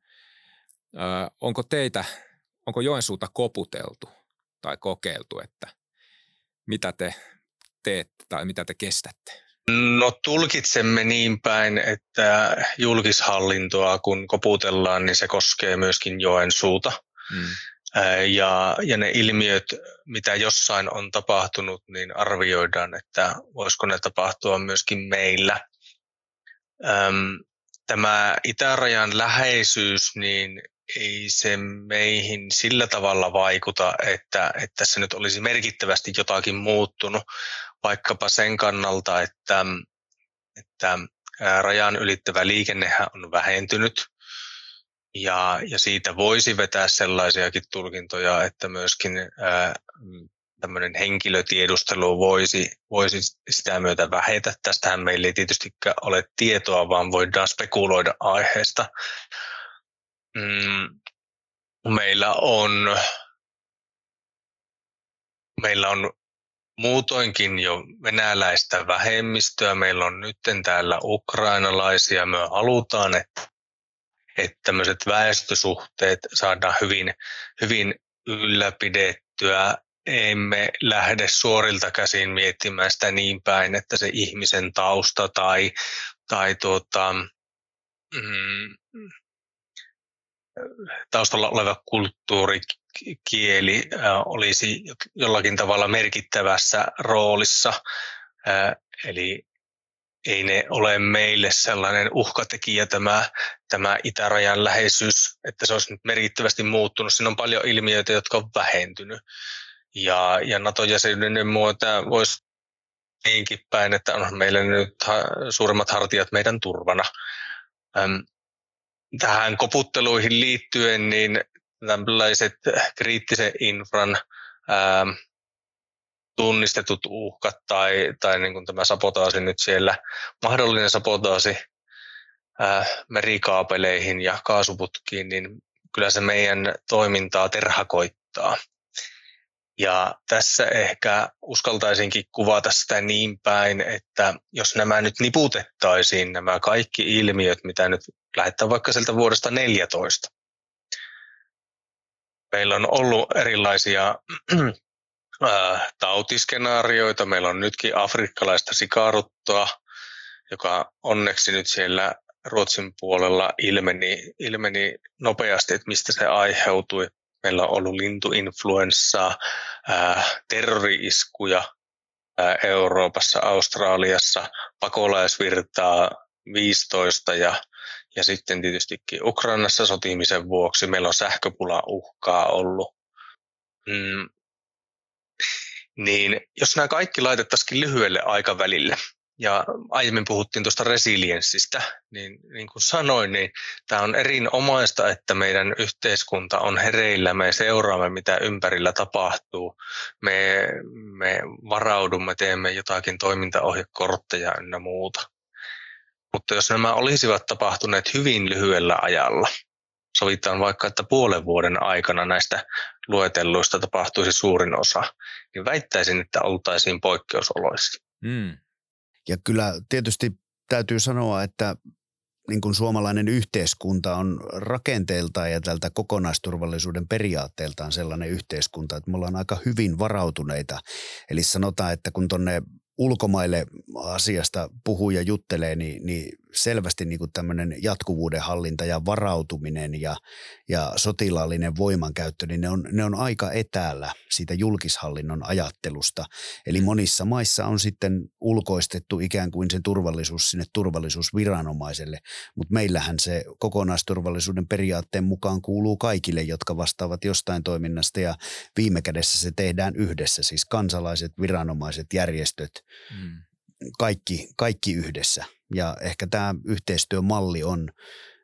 Ö, onko teitä, onko Joensuuta koputeltu tai kokeiltu, että mitä te teette tai mitä te kestätte? No tulkitsemme niin päin, että julkishallintoa kun koputellaan, niin se koskee myöskin Joensuuta. Mm. Ja, ja ne ilmiöt, mitä jossain on tapahtunut, niin arvioidaan, että voisiko ne tapahtua myöskin meillä. Tämä itärajan läheisyys, niin ei se meihin sillä tavalla vaikuta, että, että se nyt olisi merkittävästi jotakin muuttunut, vaikkapa sen kannalta, että, että rajan ylittävä liikennehän on vähentynyt ja, ja siitä voisi vetää sellaisiakin tulkintoja, että myöskin ää, tämmöinen henkilötiedustelu voisi, voisi sitä myötä vähetä. Tästähän meillä ei tietysti ole tietoa, vaan voidaan spekuloida aiheesta. Mm, meillä on, meillä on muutoinkin jo venäläistä vähemmistöä. Meillä on nyt täällä ukrainalaisia. Me halutaan, että että tämmöiset väestösuhteet saadaan hyvin, hyvin ylläpidettyä. Emme lähde suorilta käsin miettimään sitä niin päin, että se ihmisen tausta tai, tai tuota, mm, taustalla oleva kulttuuri, kieli olisi jollakin tavalla merkittävässä roolissa. Eli ei ne ole meille sellainen uhkatekijä tämä, tämä itärajan läheisyys, että se olisi nyt merkittävästi muuttunut. Siinä on paljon ilmiöitä, jotka on vähentynyt. Ja, ja NATO-jäsenyyden muuta voisi niinkin päin, että on meillä nyt suuremmat hartiat meidän turvana. Tähän koputteluihin liittyen, niin tällaiset kriittisen infran ähm, tunnistetut uhkat tai, tai niin kuin tämä sapotaasi nyt siellä, mahdollinen sapotaasi ää, merikaapeleihin ja kaasuputkiin, niin kyllä se meidän toimintaa terhakoittaa. Ja tässä ehkä uskaltaisinkin kuvata sitä niin päin, että jos nämä nyt niputettaisiin, nämä kaikki ilmiöt, mitä nyt lähdetään vaikka sieltä vuodesta 14. Meillä on ollut erilaisia <clears throat> äh, tautiskenaarioita. Meillä on nytkin afrikkalaista sikaruttoa, joka onneksi nyt siellä Ruotsin puolella ilmeni, ilmeni nopeasti, että mistä se aiheutui. Meillä on ollut lintuinfluenssaa, äh, terrori-iskuja, Euroopassa, Australiassa, pakolaisvirtaa 15 ja, ja sitten tietystikin Ukrainassa sotimisen vuoksi meillä on sähköpula uhkaa ollut. Mm. Niin jos nämä kaikki laitettaisiin lyhyelle aikavälille, ja aiemmin puhuttiin tuosta resilienssistä, niin niin kuin sanoin, niin tämä on erinomaista, että meidän yhteiskunta on hereillä, me seuraamme mitä ympärillä tapahtuu, me, me varaudumme, teemme jotakin toimintaohjekortteja ynnä muuta. Mutta jos nämä olisivat tapahtuneet hyvin lyhyellä ajalla, sovitaan vaikka, että puolen vuoden aikana näistä luetelluista tapahtuisi suurin osa, niin väittäisin, että oltaisiin poikkeusoloissa. Mm. Ja kyllä tietysti täytyy sanoa, että niin kuin suomalainen yhteiskunta on rakenteeltaan ja tältä kokonaisturvallisuuden periaatteeltaan sellainen yhteiskunta, että me ollaan aika hyvin varautuneita. Eli sanotaan, että kun tuonne ulkomaille asiasta puhuu ja juttelee, niin, niin selvästi niin kuin tämmöinen jatkuvuuden hallinta ja varautuminen ja, ja sotilaallinen voimankäyttö, niin ne on, ne on aika etäällä siitä julkishallinnon ajattelusta. Eli monissa maissa on sitten ulkoistettu ikään kuin sen turvallisuus sinne turvallisuusviranomaiselle, mutta meillähän se kokonaisturvallisuuden periaatteen mukaan kuuluu kaikille, jotka vastaavat jostain toiminnasta ja viime kädessä se tehdään yhdessä, siis kansalaiset, viranomaiset, järjestöt, mm. Kaikki, kaikki yhdessä – ja ehkä tämä yhteistyömalli on,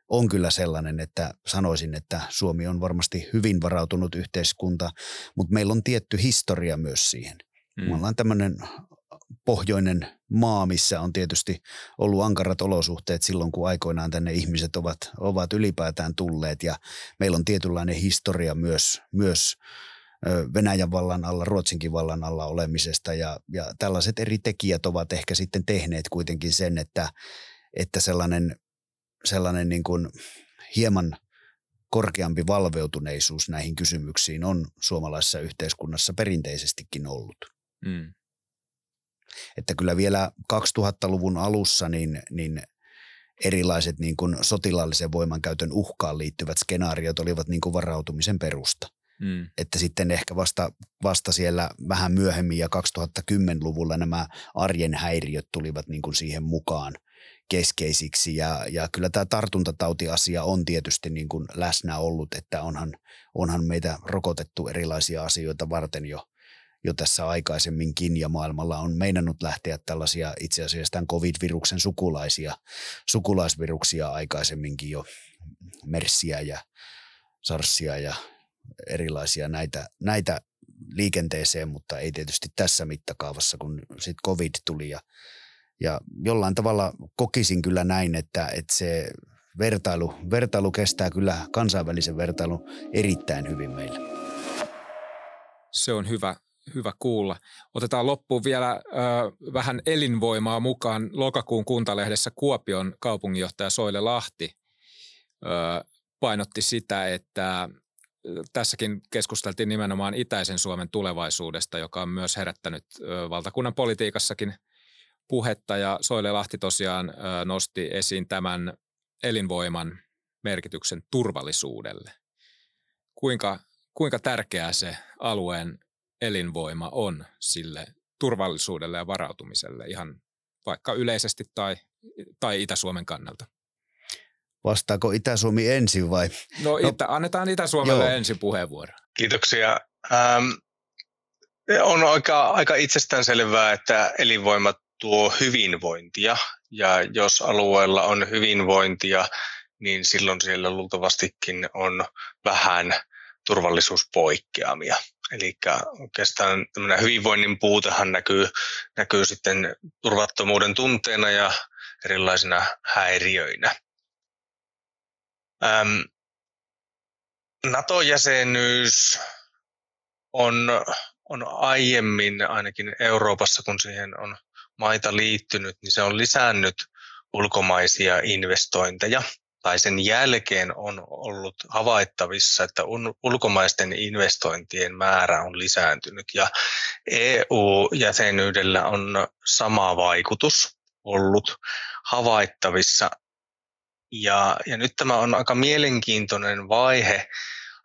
on kyllä sellainen, että sanoisin, että Suomi on varmasti hyvin varautunut yhteiskunta, mutta meillä on tietty historia myös siihen. Mm. Me ollaan tämmöinen pohjoinen maa, missä on tietysti ollut ankarat olosuhteet silloin, kun aikoinaan tänne ihmiset ovat, ovat ylipäätään tulleet ja meillä on tietynlainen historia myös, myös Venäjän vallan alla, Ruotsinkin vallan alla olemisesta ja, ja tällaiset eri tekijät ovat ehkä sitten tehneet kuitenkin sen, että, että sellainen, sellainen niin kuin hieman korkeampi valveutuneisuus näihin kysymyksiin on suomalaisessa yhteiskunnassa perinteisestikin ollut. Mm. Että kyllä vielä 2000-luvun alussa niin, niin erilaiset niin kuin sotilaallisen voimankäytön uhkaan liittyvät skenaariot olivat niin kuin varautumisen perusta. Mm. Että sitten ehkä vasta, vasta siellä vähän myöhemmin ja 2010-luvulla nämä arjen häiriöt tulivat niin kuin siihen mukaan keskeisiksi. Ja, ja kyllä tämä tartuntatautiasia on tietysti niin kuin läsnä ollut, että onhan, onhan meitä rokotettu erilaisia asioita varten jo, jo tässä aikaisemminkin ja maailmalla on meinannut lähteä tällaisia itse asiassa tämän covid-viruksen sukulaisia, sukulaisviruksia aikaisemminkin jo, merssiä ja sarsia ja erilaisia näitä, näitä liikenteeseen, mutta ei tietysti tässä mittakaavassa, kun sitten covid tuli ja, ja jollain tavalla kokisin kyllä näin, että, että se vertailu, vertailu kestää kyllä kansainvälisen vertailun erittäin hyvin meillä. Se on hyvä, hyvä kuulla. Otetaan loppuun vielä ö, vähän elinvoimaa mukaan. Lokakuun kuntalehdessä Kuopion kaupunginjohtaja Soile Lahti ö, painotti sitä, että tässäkin keskusteltiin nimenomaan itäisen Suomen tulevaisuudesta, joka on myös herättänyt valtakunnan politiikassakin puhetta. Ja Soile Lahti tosiaan nosti esiin tämän elinvoiman merkityksen turvallisuudelle. Kuinka, kuinka tärkeää se alueen elinvoima on sille turvallisuudelle ja varautumiselle ihan vaikka yleisesti tai, tai Itä-Suomen kannalta? Vastaako Itä-Suomi ensin vai? No, no itä, annetaan Itä-Suomelle joo. ensin puheenvuoro. Kiitoksia. Ähm, on aika, aika itsestäänselvää, että elinvoima tuo hyvinvointia ja jos alueella on hyvinvointia, niin silloin siellä luultavastikin on vähän turvallisuuspoikkeamia. Eli oikeastaan hyvinvoinnin puutehan näkyy, näkyy sitten turvattomuuden tunteena ja erilaisina häiriöinä. Ähm, NATO-jäsenyys on, on aiemmin, ainakin Euroopassa, kun siihen on maita liittynyt, niin se on lisännyt ulkomaisia investointeja. Tai sen jälkeen on ollut havaittavissa, että ulkomaisten investointien määrä on lisääntynyt. Ja EU-jäsenyydellä on sama vaikutus ollut havaittavissa ja, ja nyt tämä on aika mielenkiintoinen vaihe.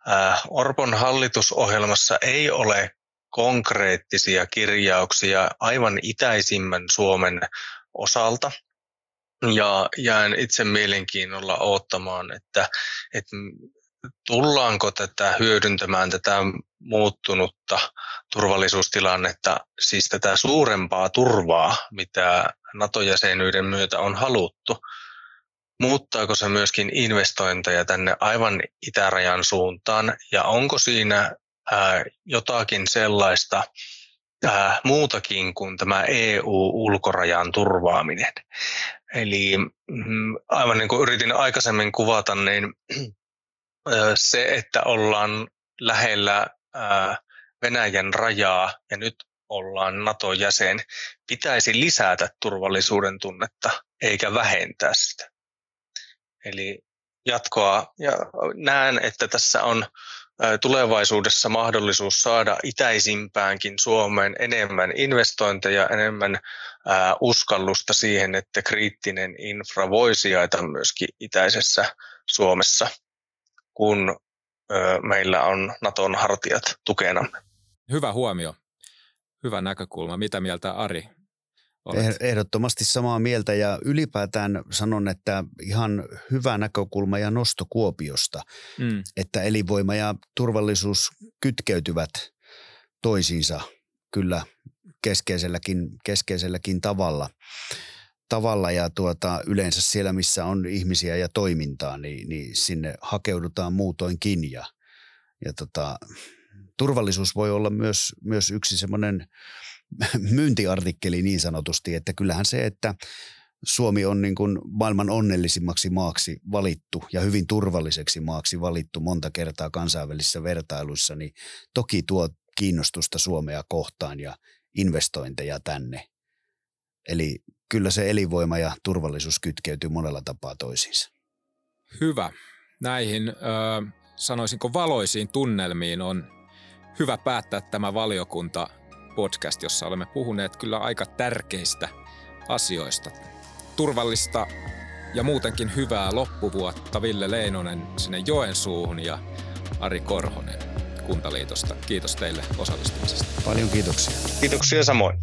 Äh, Orpon hallitusohjelmassa ei ole konkreettisia kirjauksia aivan itäisimmän Suomen osalta. Ja jään itse mielenkiinnolla odottamaan, että, että tullaanko tätä hyödyntämään tätä muuttunutta turvallisuustilannetta, siis tätä suurempaa turvaa, mitä NATO-jäsenyyden myötä on haluttu, muuttaako se myöskin investointeja tänne aivan itärajan suuntaan ja onko siinä ää, jotakin sellaista ää, muutakin kuin tämä EU-ulkorajan turvaaminen. Eli mm, aivan niin kuin yritin aikaisemmin kuvata, niin se, että ollaan lähellä Venäjän rajaa ja nyt ollaan NATO-jäsen, pitäisi lisätä turvallisuuden tunnetta eikä vähentää sitä. Eli jatkoa ja näen, että tässä on tulevaisuudessa mahdollisuus saada itäisimpäänkin Suomeen enemmän investointeja, enemmän uskallusta siihen, että kriittinen infra voi sijaita myöskin itäisessä Suomessa kun meillä on Naton hartiat tukenamme. Hyvä huomio. Hyvä näkökulma. Mitä mieltä Ari? Olet? Eh, ehdottomasti samaa mieltä ja ylipäätään sanon, että ihan hyvä näkökulma ja nosto Kuopiosta, mm. että elinvoima ja turvallisuus kytkeytyvät toisiinsa kyllä keskeiselläkin, keskeiselläkin tavalla tavalla ja tuota, yleensä siellä, missä on ihmisiä ja toimintaa, niin, niin sinne hakeudutaan muutoinkin ja, ja tota, turvallisuus voi olla myös, myös yksi semmoinen <laughs> myyntiartikkeli niin sanotusti, että kyllähän se, että Suomi on niin kuin maailman onnellisimmaksi maaksi valittu ja hyvin turvalliseksi maaksi valittu monta kertaa kansainvälisissä vertailuissa, niin toki tuo kiinnostusta Suomea kohtaan ja investointeja tänne. Eli kyllä se elinvoima ja turvallisuus kytkeytyy monella tapaa toisiinsa. Hyvä. Näihin ö, sanoisinko valoisiin tunnelmiin on hyvä päättää tämä valiokunta podcast, jossa olemme puhuneet kyllä aika tärkeistä asioista. Turvallista ja muutenkin hyvää loppuvuotta Ville Leinonen sinne Joensuuhun ja Ari Korhonen Kuntaliitosta. Kiitos teille osallistumisesta. Paljon kiitoksia. Kiitoksia samoin.